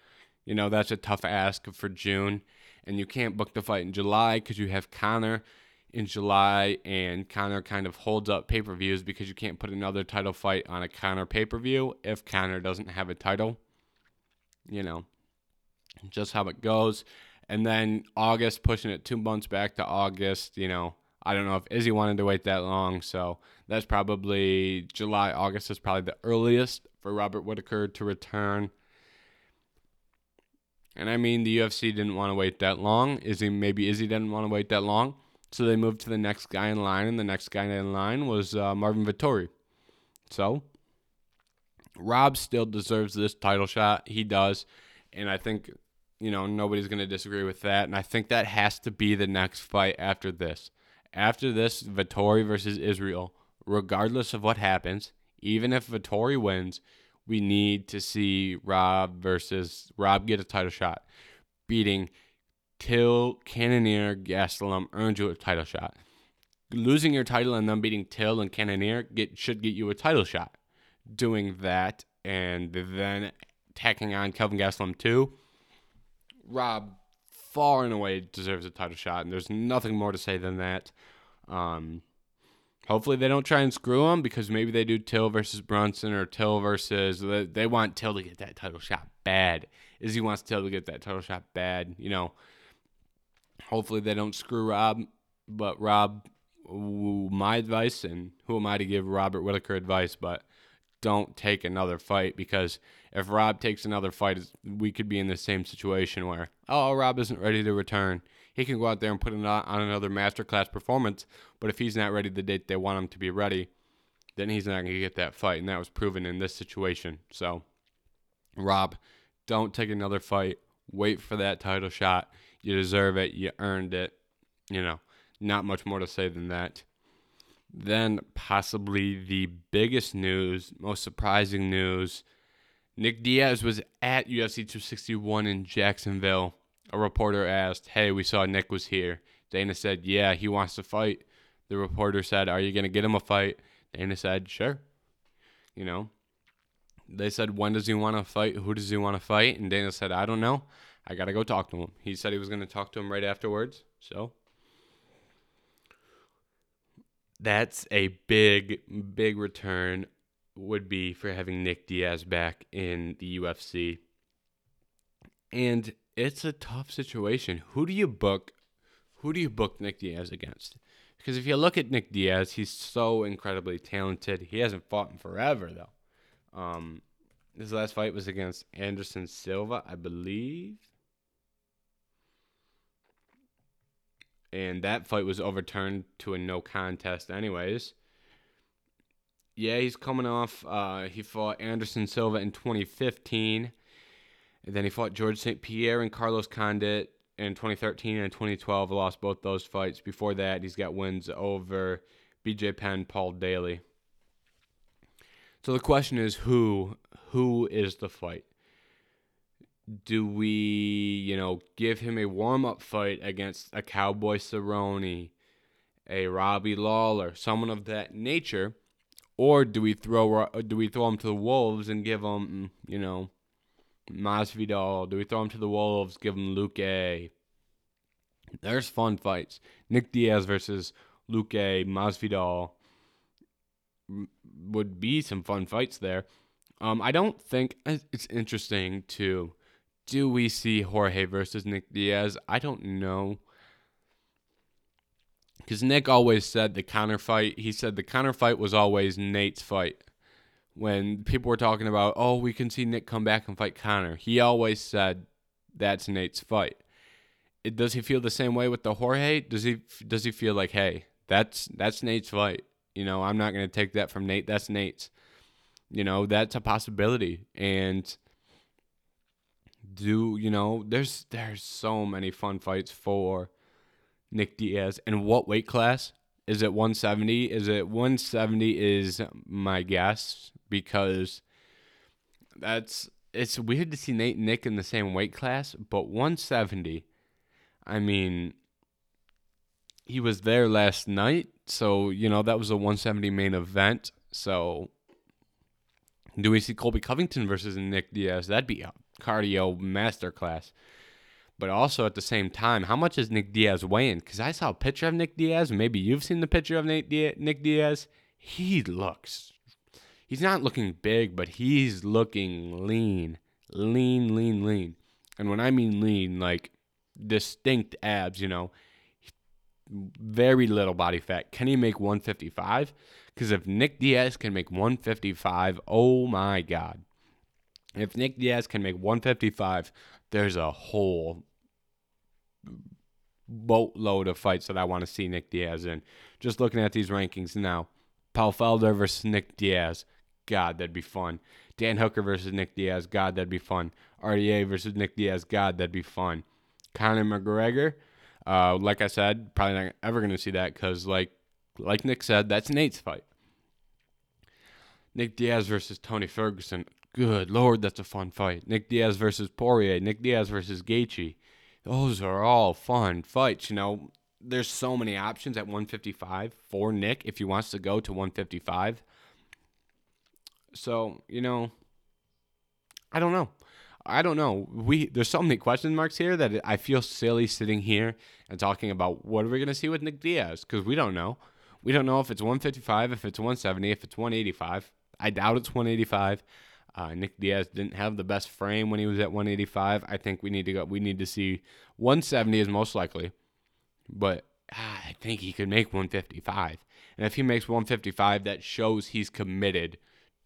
You know, that's a tough ask for June. And you can't book the fight in July because you have Conor in July, and Conor kind of holds up pay per views because you can't put another title fight on a Conor pay per view if Conor doesn't have a title. You know, just how it goes. And then August, pushing it two months back to August, you know, I don't know if Izzy wanted to wait that long, so that's probably July, August is probably the earliest for Robert Whitaker to return. And I mean, the UFC didn't want to wait that long. Izzy maybe Izzy didn't want to wait that long. So they moved to the next guy in line, and the next guy in line was uh, Marvin Vettori. So Rob still deserves this title shot. He does. And I think, you know, nobody's going to disagree with that. And I think that has to be the next fight after this. After this, Vettori versus Israel, regardless of what happens, even if Vettori wins, we need to see Rob versus Rob get a title shot, beating Till, Cannonier, Gastelum earned you a title shot. Losing your title and then beating Till and Cannonier get, should get you a title shot. Doing that and then tacking on Kelvin Gastelum too, Rob far and away deserves a title shot, and there's nothing more to say than that. Um, hopefully they don't try and screw him because maybe they do Till versus Brunson or Till versus they want Till to get that title shot bad. Izzy wants Till to get that title shot bad. You know, hopefully they don't screw Rob. But Rob, my advice, and who am I to give Robert Whitaker advice? But don't take another fight because if Rob takes another fight, we could be in the same situation where oh Rob isn't ready to return. He can go out there and put on another masterclass performance, but if he's not ready the date they want him to be ready, then he's not going to get that fight, and that was proven in this situation. So, Rob, don't take another fight. Wait for that title shot. You deserve it. You earned it. You know, not much more to say than that. Then, possibly the biggest news, most surprising news Nick Diaz was at UFC 261 in Jacksonville. A reporter asked, Hey, we saw Nick was here. Dana said, Yeah, he wants to fight. The reporter said, Are you going to get him a fight? Dana said, Sure. You know, they said, When does he want to fight? Who does he want to fight? And Dana said, I don't know. I got to go talk to him. He said he was going to talk to him right afterwards. So that's a big, big return would be for having Nick Diaz back in the UFC. And it's a tough situation. Who do you book? Who do you book Nick Diaz against? Because if you look at Nick Diaz, he's so incredibly talented. He hasn't fought in forever though. Um, his last fight was against Anderson Silva, I believe. and that fight was overturned to a no contest anyways Yeah, he's coming off. Uh, he fought Anderson Silva in 2015. And then he fought George St. Pierre and Carlos Condit in 2013 and 2012. Lost both those fights. Before that, he's got wins over BJ Penn, Paul Daley. So the question is who who is the fight? Do we, you know, give him a warm-up fight against a Cowboy Cerrone, a Robbie Lawler, someone of that nature, or do we throw do we throw him to the wolves and give him, you know, Masvidal? Do we throw him to the wolves, give him Luque? There's fun fights. Nick Diaz versus Luque, Masvidal would be some fun fights there. Um, I don't think it's interesting to do we see Jorge versus Nick Diaz? I don't know. Because Nick always said the Conor fight, he said the Conor fight was always Nate's fight. When people were talking about, oh, we can see Nick come back and fight Conor, he always said that's Nate's fight. It, does he feel the same way with the Jorge? Does he does he feel like, hey, that's that's Nate's fight? You know, I'm not going to take that from Nate. That's Nate's. You know, that's a possibility. And do, you know, there's there's so many fun fights for Nick Diaz. And what weight class? Is it 170? Is it 170 is my guess because that's it's weird to see Nate Nick in the same weight class, but 170 I mean he was there last night, so you know that was a 170 main event. So do we see Colby Covington versus Nick Diaz? That'd be a cardio masterclass. But also at the same time, how much is Nick Diaz weighing? Because I saw a picture of Nick Diaz. Maybe you've seen the picture of Nick Diaz. He looks, he's not looking big, but he's looking lean, lean, lean, lean. And when I mean lean, like distinct abs, you know, very little body fat. Can he make 155? Because if Nick Diaz can make 155, oh my God. If Nick Diaz can make 155, there's a whole boatload of fights that I want to see Nick Diaz in. Just looking at these rankings now. Paul Felder versus Nick Diaz. God, that'd be fun. Dan Hooker versus Nick Diaz. God, that'd be fun. RDA versus Nick Diaz. God, that'd be fun. Conor McGregor. Uh, like I said, probably not ever going to see that because, like, like Nick said, that's Nate's fight. Nick Diaz versus Tony Ferguson. Good lord, that's a fun fight. Nick Diaz versus Poirier. Nick Diaz versus Gaethje. Those are all fun fights. You know, there's so many options at 155 for Nick if he wants to go to 155. So, you know, I don't know. I don't know. We there's so many question marks here that I feel silly sitting here and talking about what are we to see with Nick Diaz because we don't know. We don't know if it's 155, if it's 170, if it's 185. I doubt it's 185. Uh, Nick Diaz didn't have the best frame when he was at 185. I think we need to go. We need to see 170 is most likely, but ah, I think he could make 155. And if he makes 155, that shows he's committed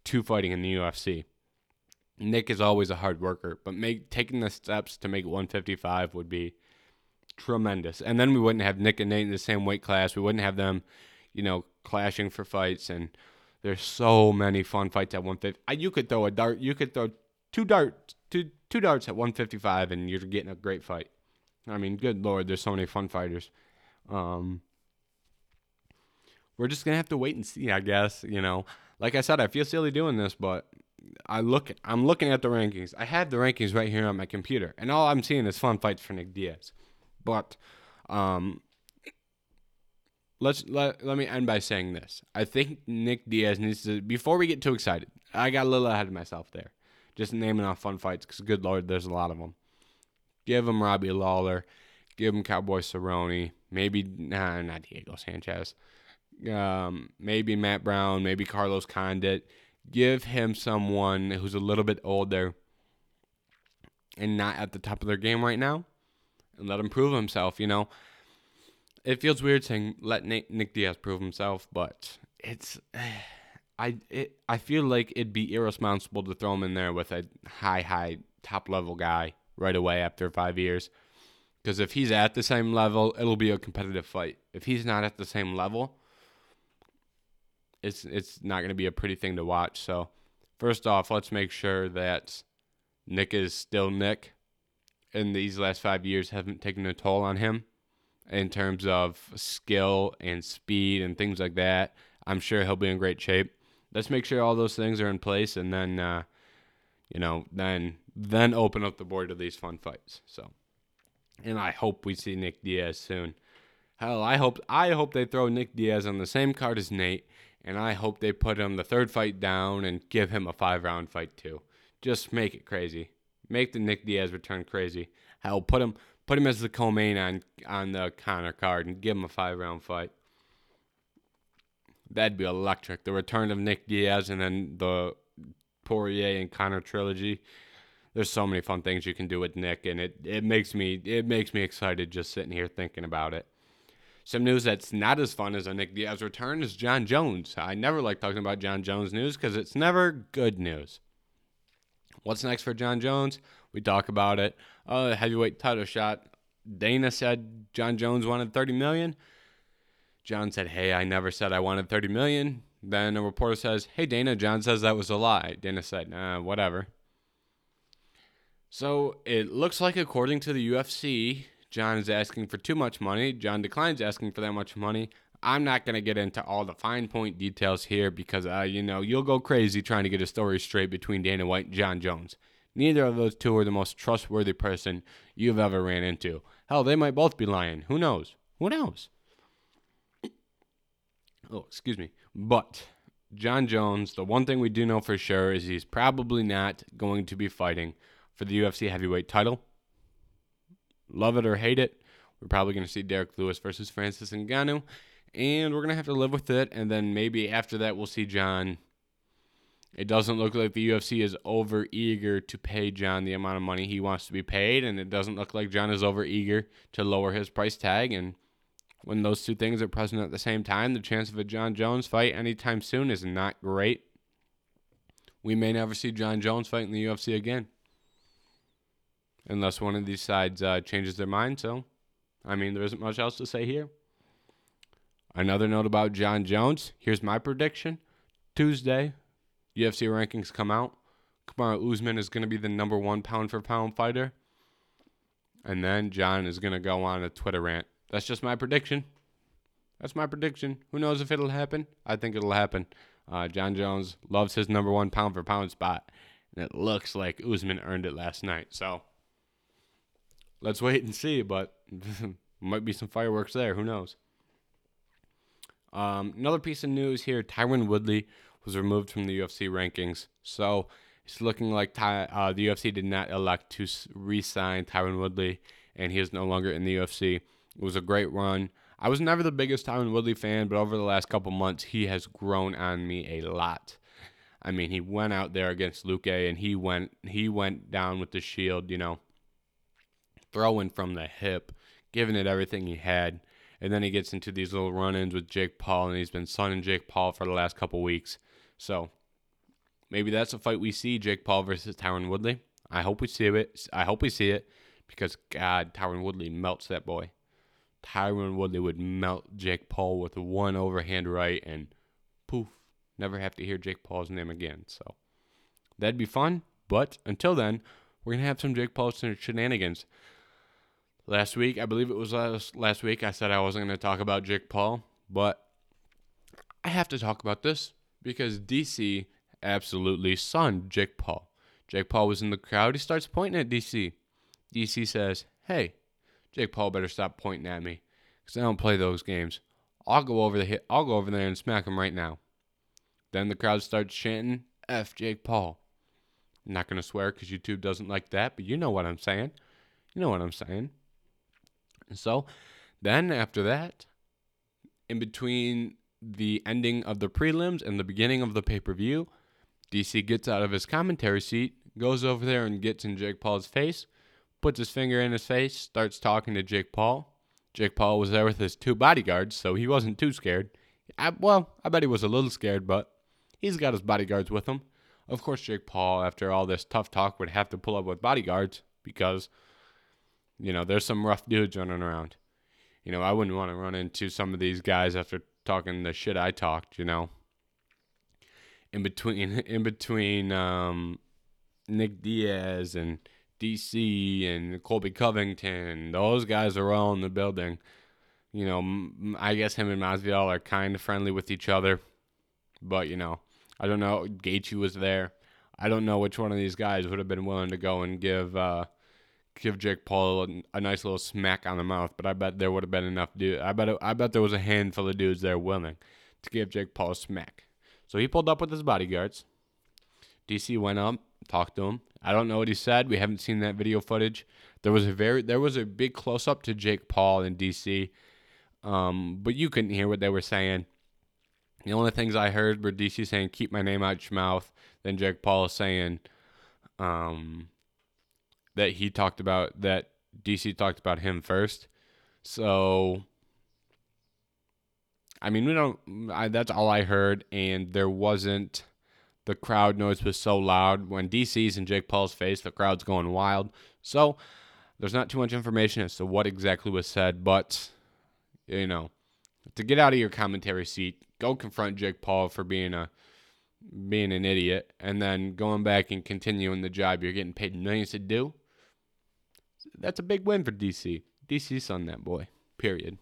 to fighting in the UFC. Nick is always a hard worker, but make taking the steps to make 155 would be tremendous. And then we wouldn't have Nick and Nate in the same weight class. We wouldn't have them, you know, clashing for fights. And there's so many fun fights at 150. You could throw a dart. You could throw two darts, two two darts at 155, and you're getting a great fight. I mean, good lord, there's so many fun fighters. Um, we're just gonna have to wait and see, I guess. You know, like I said, I feel silly doing this, but I look I'm looking at the rankings. I have the rankings right here on my computer, and all I'm seeing is fun fights for Nick Diaz. But um, let's let, let me end by saying this. I think Nick Diaz needs to before we get too excited. I got a little ahead of myself there. Just naming off fun fights because good lord, there's a lot of them. Give him Robbie Lawler, give him Cowboy Cerrone, maybe nah, not Diego Sanchez. Um, maybe Matt Brown, maybe Carlos Condit give him someone who's a little bit older and not at the top of their game right now and let him prove himself, you know. It feels weird saying let Nick, Nick Diaz prove himself, but it's I it I feel like it'd be irresponsible to throw him in there with a high high top level guy right away after 5 years. Because if he's at the same level, it'll be a competitive fight. If he's not at the same level, it's it's not going to be a pretty thing to watch. So, first off, let's make sure that Nick is still Nick, and these last five years haven't taken a toll on him in terms of skill and speed and things like that. I'm sure he'll be in great shape. Let's make sure all those things are in place, and then, uh, you know, then then open up the board to these fun fights. So, and I hope we see Nick Diaz soon. Hell, I hope I hope they throw Nick Diaz on the same card as Nate, and I hope they put him the third fight down and give him a five round fight too. Just make it crazy. Make the Nick Diaz return crazy. Hell, put him put him as the co-main on on the Conor card and give him a five round fight. That'd be electric. The return of Nick Diaz and then the Poirier and Conor trilogy. There's so many fun things you can do with Nick, and it, it makes me it makes me excited just sitting here thinking about it. Some news that's not as fun as a Nick Diaz return is Jon Jones. I never like talking about Jon Jones news because it's never good news. What's next for Jon Jones? We talk about it. Uh, heavyweight title shot. Dana said Jon Jones wanted 30 million. Jon said, "Hey, I never said I wanted 30 million." Then a reporter says, "Hey, Dana, Jon says that was a lie." Dana said, "Nah, whatever." So it looks like, according to the UFC, Jon is asking for too much money. Jon declines asking for that much money. I'm not going to get into all the fine point details here because, uh, you know, you'll go crazy trying to get a story straight between Dana White and Jon Jones. Neither of those two are the most trustworthy person you've ever ran into. Hell, they might both be lying. Who knows? Who knows? Oh, excuse me. But Jon Jones, the one thing we do know for sure is he's probably not going to be fighting for the UFC heavyweight title. Love it or hate it, we're probably going to see Derek Lewis versus Francis Ngannou, and we're going to have to live with it. And then maybe after that, we'll see Jon. It doesn't look like the UFC is over eager to pay Jon the amount of money he wants to be paid, and it doesn't look like Jon is over eager to lower his price tag. And when those two things are present at the same time, the chance of a Jon Jones fight anytime soon is not great. We may never see Jon Jones fight in the UFC again unless one of these sides uh, changes their mind. So, I mean, there isn't much else to say here. Another note about Jon Jones. Here's my prediction: Tuesday, UFC rankings come out. Kamaru Usman is going to be the number one pound for pound fighter, and then Jon is going to go on a Twitter rant. That's just my prediction. That's my prediction. Who knows if it'll happen? I think it'll happen. Uh, Jon Jones loves his number one pound for pound spot, and it looks like Usman earned it last night. So let's wait and see. But might be some fireworks there. Who knows? Um, another piece of news here: Tyron Woodley was removed from the UFC rankings. So it's looking like Ty, uh, the UFC did not elect to re-sign Tyron Woodley, and he is no longer in the UFC. It was a great run. I was never the biggest Tyron Woodley fan, but over the last couple months, he has grown on me a lot. I mean, he went out there against Luque, and he went he went down with the shield, you know, throwing from the hip, giving it everything he had. And then he gets into these little run ins with Jake Paul, and he's been sunning Jake Paul for the last couple weeks. So maybe that's a fight we see Jake Paul versus Tyron Woodley. I hope we see it. I hope we see it because, God, Tyron Woodley melts that boy. Tyron Woodley would melt Jake Paul with one overhand right, and poof, never have to hear Jake Paul's name again. So that'd be fun. But until then, we're going to have some Jake Paul shenanigans. Last week, I believe it was last, last week, I said I wasn't going to talk about Jake Paul, but I have to talk about this because DC absolutely sunned Jake Paul. Jake Paul was in the crowd. He starts pointing at DC. DC says, Hey, Jake Paul better stop pointing at me because I don't play those games. I'll go over the hit. I'll go over there and smack him right now. Then the crowd starts chanting, F Jake Paul. I'm not to swear because YouTube doesn't like that, but you know what I'm saying. You know what I'm saying. And So then after that, in between the ending of the prelims and the beginning of the pay per view, DC gets out of his commentary seat, goes over there and gets in Jake Paul's face, puts his finger in his face, starts talking to Jake Paul. Jake Paul was there with his two bodyguards, so he wasn't too scared. I, well, I bet he was a little scared, but he's got his bodyguards with him. Of course, Jake Paul, after all this tough talk, would have to pull up with bodyguards because you know, there's some rough dudes running around. You know, I wouldn't want to run into some of these guys after talking the shit I talked, you know. in between in between um, Nick Diaz and DC and Colby Covington. Those guys are all in the building. You know, I guess him and Masvidal are kind of friendly with each other, but you know, I don't know. Gaethje was there. I don't know which one of these guys would have been willing to go and give uh, give Jake Paul a, a, nice little smack on the mouth, but I bet there would have been enough dude. I bet it, I bet there was a handful of dudes there willing to give Jake Paul a smack. So he pulled up with his bodyguards. DC went up, talked to him. I don't know what he said. We haven't seen that video footage. There was a very there was a big close up to Jake Paul and DC, um, but you couldn't hear what they were saying. The only things I heard were DC saying "keep my name out your mouth," then Jake Paul saying um, that he talked about that DC talked about him first. So I mean, we don't. I, that's all I heard, and there wasn't. The crowd noise was so loud when DC's in Jake Paul's face. The crowd's going wild. So there's not too much information as to what exactly was said, but you know, to get out of your commentary seat, go confront Jake Paul for being a being an idiot, and then going back and continuing the job you're getting paid millions to do. That's a big win for DC. DC's on that boy. Period.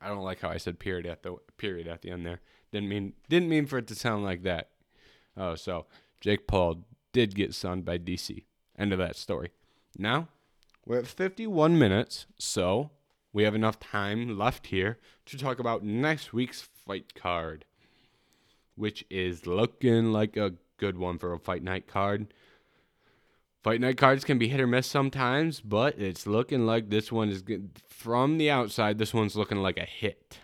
I don't like how I said period at the period at the end there. Didn't mean didn't mean for it to sound like that. Oh, so Jake Paul did get sunned by DC. End of that story. Now we're at 51 minutes, so we have enough time left here to talk about next week's fight card, which is looking like a good one for a fight night card. Fight night cards can be hit or miss sometimes, but it's looking like this one is good. From the outside, this one's looking like a hit.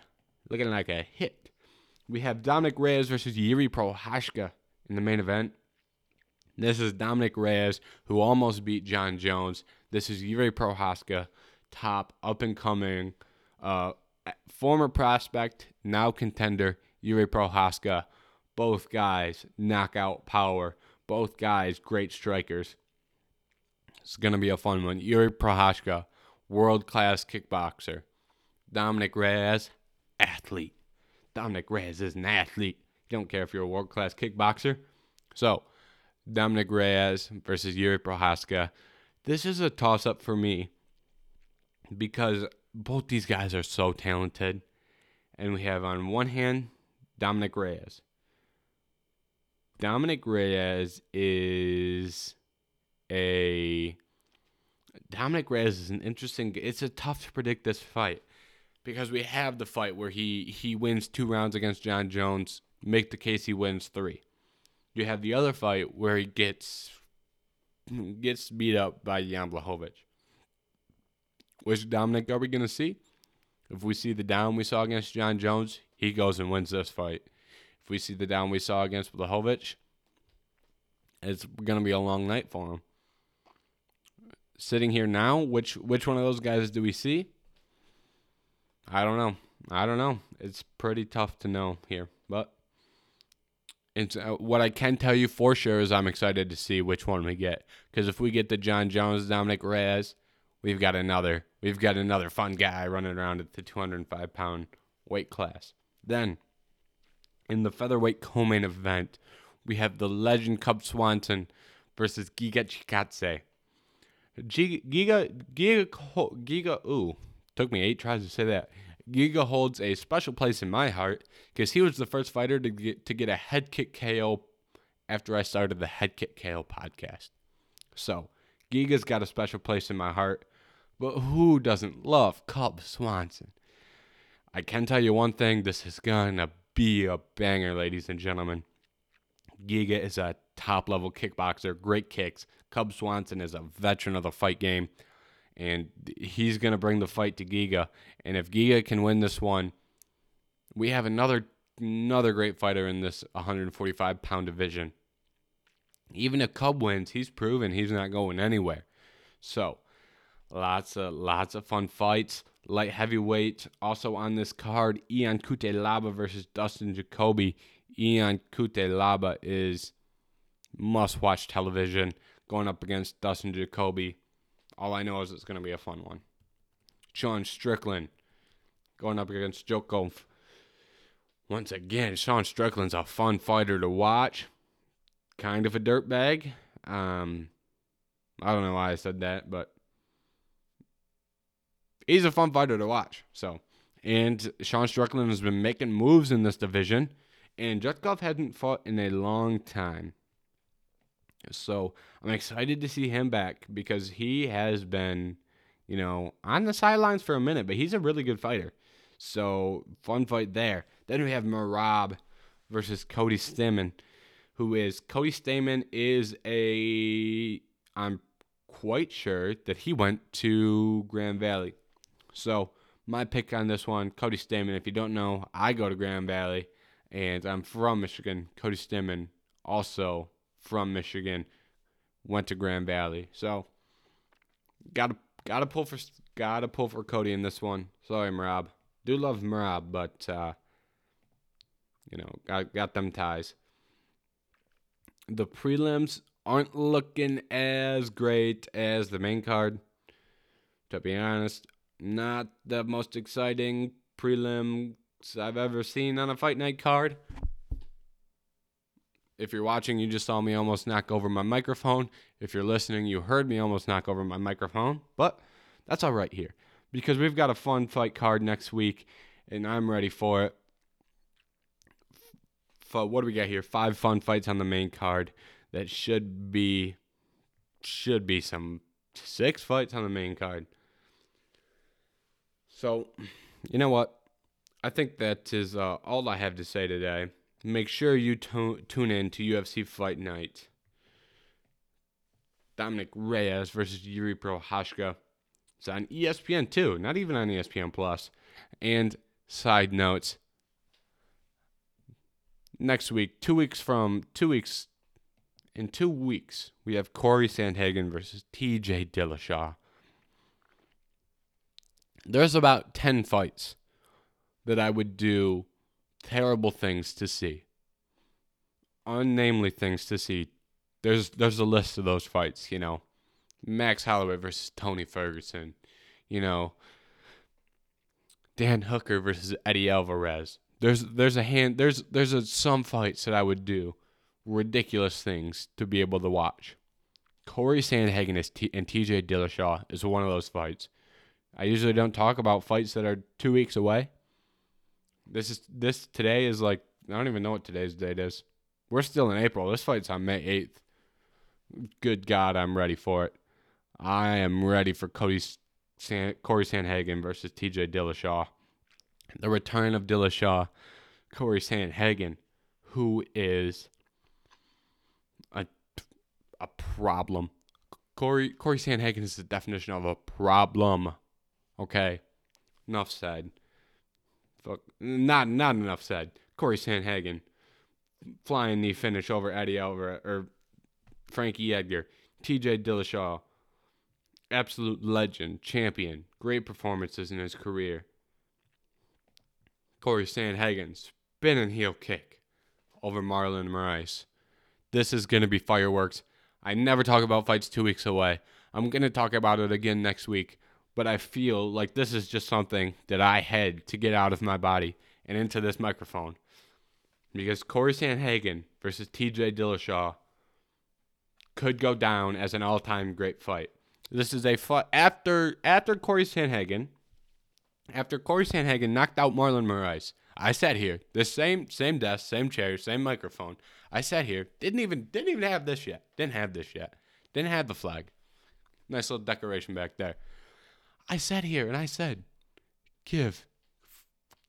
Looking like a hit. We have Dominic Reyes versus Jiri Prochazka in the main event. This is Dominic Reyes, who almost beat Jon Jones. This is Jiri Prochazka, top, up and coming, uh, former prospect, now contender, Jiri Prochazka. Both guys, knockout power. Both guys, great strikers. It's going to be a fun one. Yuri Prochazka, world class kickboxer. Dominic Reyes, athlete. Dominic Reyes is an athlete. You don't care if you're a world class kickboxer. So, Dominic Reyes versus Yuri Prochazka. This is a toss up for me because both these guys are so talented. And we have on one hand Dominic Reyes. Dominic Reyes is a Dominic Reyes is an interesting. It's a tough to predict this fight because we have the fight where he he wins two rounds against Jon Jones, make the case he wins three. You have the other fight where he gets gets beat up by Jan Blachowicz. Which Dominic are we gonna see? If we see the down we saw against Jon Jones, he goes and wins this fight. If we see the down we saw against Blachowicz, it's gonna be a long night for him sitting here now, which which one of those guys do we see? I don't know. I don't know. It's pretty tough to know here, but it's uh, what I can tell you for sure is I'm excited to see which one we get. Because if we get the Jon Jones, Dominic Reyes, we've got another we've got another fun guy running around at the 205 pound weight class. Then, in the featherweight co-main event, we have the legend Cub Swanson versus Giga Chikadze. Giga Giga Giga ooh took me eight tries to say that. Giga holds a special place in my heart because he was the first fighter to get to get a head kick KO after I started the Head Kick KO podcast. So Giga's got a special place in my heart, but who doesn't love Cub Swanson? I can tell you one thing: this is gonna be a banger, ladies and gentlemen. Giga is a top level kickboxer, great kicks. Cub Swanson is a veteran of the fight game, and he's going to bring the fight to Giga. And if Giga can win this one, we have another another great fighter in this 145 pound division. Even if Cub wins, he's proven he's not going anywhere. So, lots of lots of fun fights. Light heavyweight also on this card: Ion Cutelaba versus Dustin Jacoby. Ion Cutelaba is must watch television going up against Dustin Jacoby. All I know is it's going to be a fun one. Sean Strickland going up against Jotko. once again, Sean Strickland's a fun fighter to watch. Kind of a dirtbag. Um, I don't know why I said that, but he's a fun fighter to watch. So, and Sean Strickland has been making moves in this division, and Jotko hasn't fought in a long time. So I'm excited to see him back because he has been, you know, on the sidelines for a minute, but he's a really good fighter. So fun fight there. Then we have Merab versus Cody Stamann, who is Cody Stamann is a I'm quite sure that he went to Grand Valley. So my pick on this one, Cody Stamann. If you don't know, I go to Grand Valley, and I'm from Michigan. Cody Stamann also from Michigan, went to Grand Valley. So gotta gotta pull for gotta pull for Cody in this one. Sorry, Merab. Do love Merab, but uh, you know, got got them ties. The prelims aren't looking as great as the main card. To be honest, not the most exciting prelims I've ever seen on a fight night card. If you're watching, you just saw me almost knock over my microphone. If you're listening, you heard me almost knock over my microphone. But that's all right here because we've got a fun fight card next week and I'm ready for it. For what do we got here? Five fun fights on the main card that should be should be some six fights on the main card. So, you know what? I think that is uh, all I have to say today make sure you tune in to UFC Fight Night. Dominic Reyes versus Yuri Prochazka. It's on ESPN too, not even on ESPN Plus. And side notes. Next week, two weeks from two weeks, in two weeks, we have Corey Sandhagen versus T.J. Dillashaw. There's about ten fights that I would do terrible things to see. Unnamely things to see. There's there's a list of those fights, you know. Max Holloway versus Tony Ferguson, you know. Dan Hooker versus Eddie Alvarez. There's there's a hand there's there's a, some fights that I would do ridiculous things to be able to watch. Corey Sandhagen is T- and TJ Dillashaw is one of those fights. I usually don't talk about fights that are two weeks away this is this today is like I don't even know what today's date is. We're still in April. This fight's on May eighth. Good God, I'm ready for it. I am ready for Cody San, Corey Sandhagen versus T.J. Dillashaw. The return of Dillashaw, Corey Sandhagen, who is a a problem. Corey Corey Sandhagen is the definition of a problem. Okay, enough said. Fuck, not not enough said. Corey Sandhagen flying knee finish over Eddie Alvarez or Frankie Edgar, T.J. Dillashaw, absolute legend, champion, great performances in his career. Corey Sandhagen spin and heel kick over Marlon Moraes. This is gonna be fireworks. I never talk about fights two weeks away. I'm gonna talk about it again next week but I feel like this is just something that I had to get out of my body and into this microphone. Because Corey Sandhagen versus TJ Dillashaw could go down as an all-time great fight. This is a fight after after Corey Sandhagen, after Corey Sandhagen knocked out Marlon Moraes. I sat here, the same same desk, same chair, same microphone. I sat here, didn't even didn't even have this yet. Didn't have this yet. Didn't have the flag. Nice little decoration back there. I sat here and I said, give,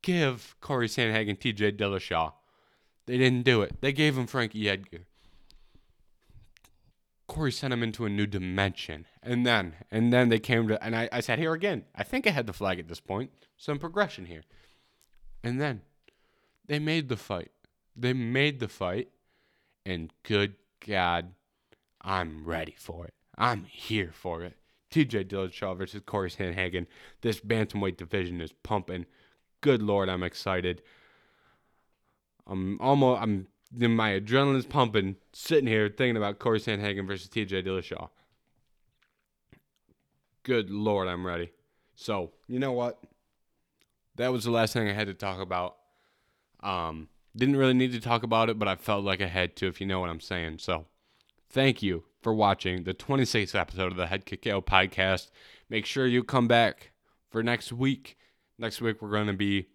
give Corey Sandhagen TJ Dillashaw. They didn't do it. They gave him Frankie Edgar. Corey sent him into a new dimension. And then, and then they came to, and I, I sat here again. I think I had the flag at this point. Some progression here. And then they made the fight. They made the fight. And good God, I'm ready for it. I'm here for it. TJ Dillashaw versus Corey Sandhagen. This bantamweight division is pumping. Good lord, I'm excited. I'm almost I'm my adrenaline's pumping, sitting here thinking about Corey Sandhagen versus TJ Dillashaw. Good lord, I'm ready. So, you know what? That was the last thing I had to talk about Um, didn't really need to talk about it, but I felt like I had to, if you know what I'm saying. So, thank you for watching the 26th episode of the Head Kick podcast. Make sure you come back for next week. Next week, we're going to be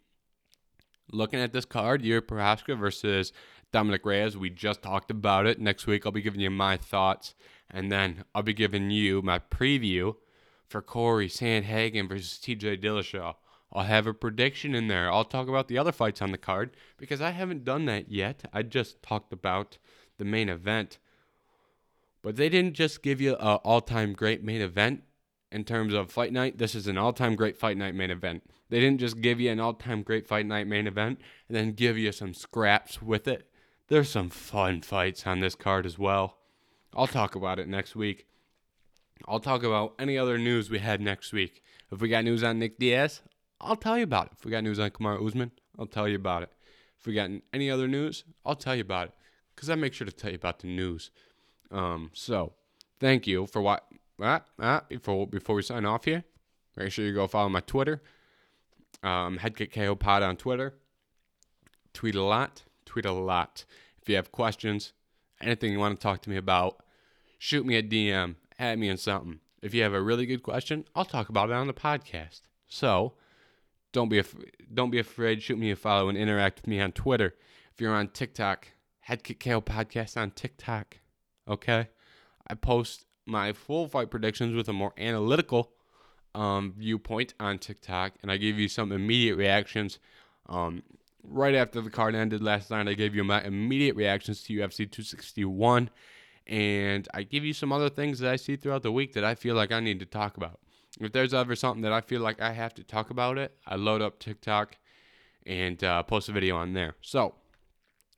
looking at this card, Yuri Prochazka versus Dominic Reyes. We just talked about it. Next week, I'll be giving you my thoughts, and then I'll be giving you my preview for Corey Sandhagen versus TJ Dillashaw. I'll have a prediction in there. I'll talk about the other fights on the card because I haven't done that yet. I just talked about the main event. But they didn't just give you an all time great main event in terms of fight night. This is an all time great fight night main event. They didn't just give you an all time great fight night main event and then give you some scraps with it. There's some fun fights on this card as well. I'll talk about it next week. I'll talk about any other news we had next week. If we got news on Nick Diaz, I'll tell you about it. If we got news on Kamaru Usman, I'll tell you about it. If we got any other news, I'll tell you about it. Because I make sure to tell you about the news. Um, so, thank you for what. Ah, ah, before, before we sign off here, make sure you go follow my Twitter. Um, Headkick Pod on Twitter. Tweet a lot. Tweet a lot. If you have questions, anything you want to talk to me about, shoot me a DM, add me in something. If you have a really good question, I'll talk about it on the podcast. So, don't be af- don't be afraid. Shoot me a follow and interact with me on Twitter. If you're on TikTok, Headkick Podcast on TikTok. Okay, I post my full fight predictions with a more analytical um, viewpoint on TikTok, and I give you some immediate reactions. Um, right after the card ended last night, I gave you my immediate reactions to UFC 261, and I give you some other things that I see throughout the week that I feel like I need to talk about if there's ever something that I feel like I have to talk about it, I load up TikTok and uh, post a video on there. So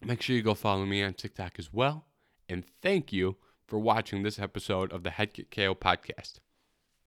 make sure you go follow me on TikTok as well. And thank you for watching this episode of the Head Kick KO podcast.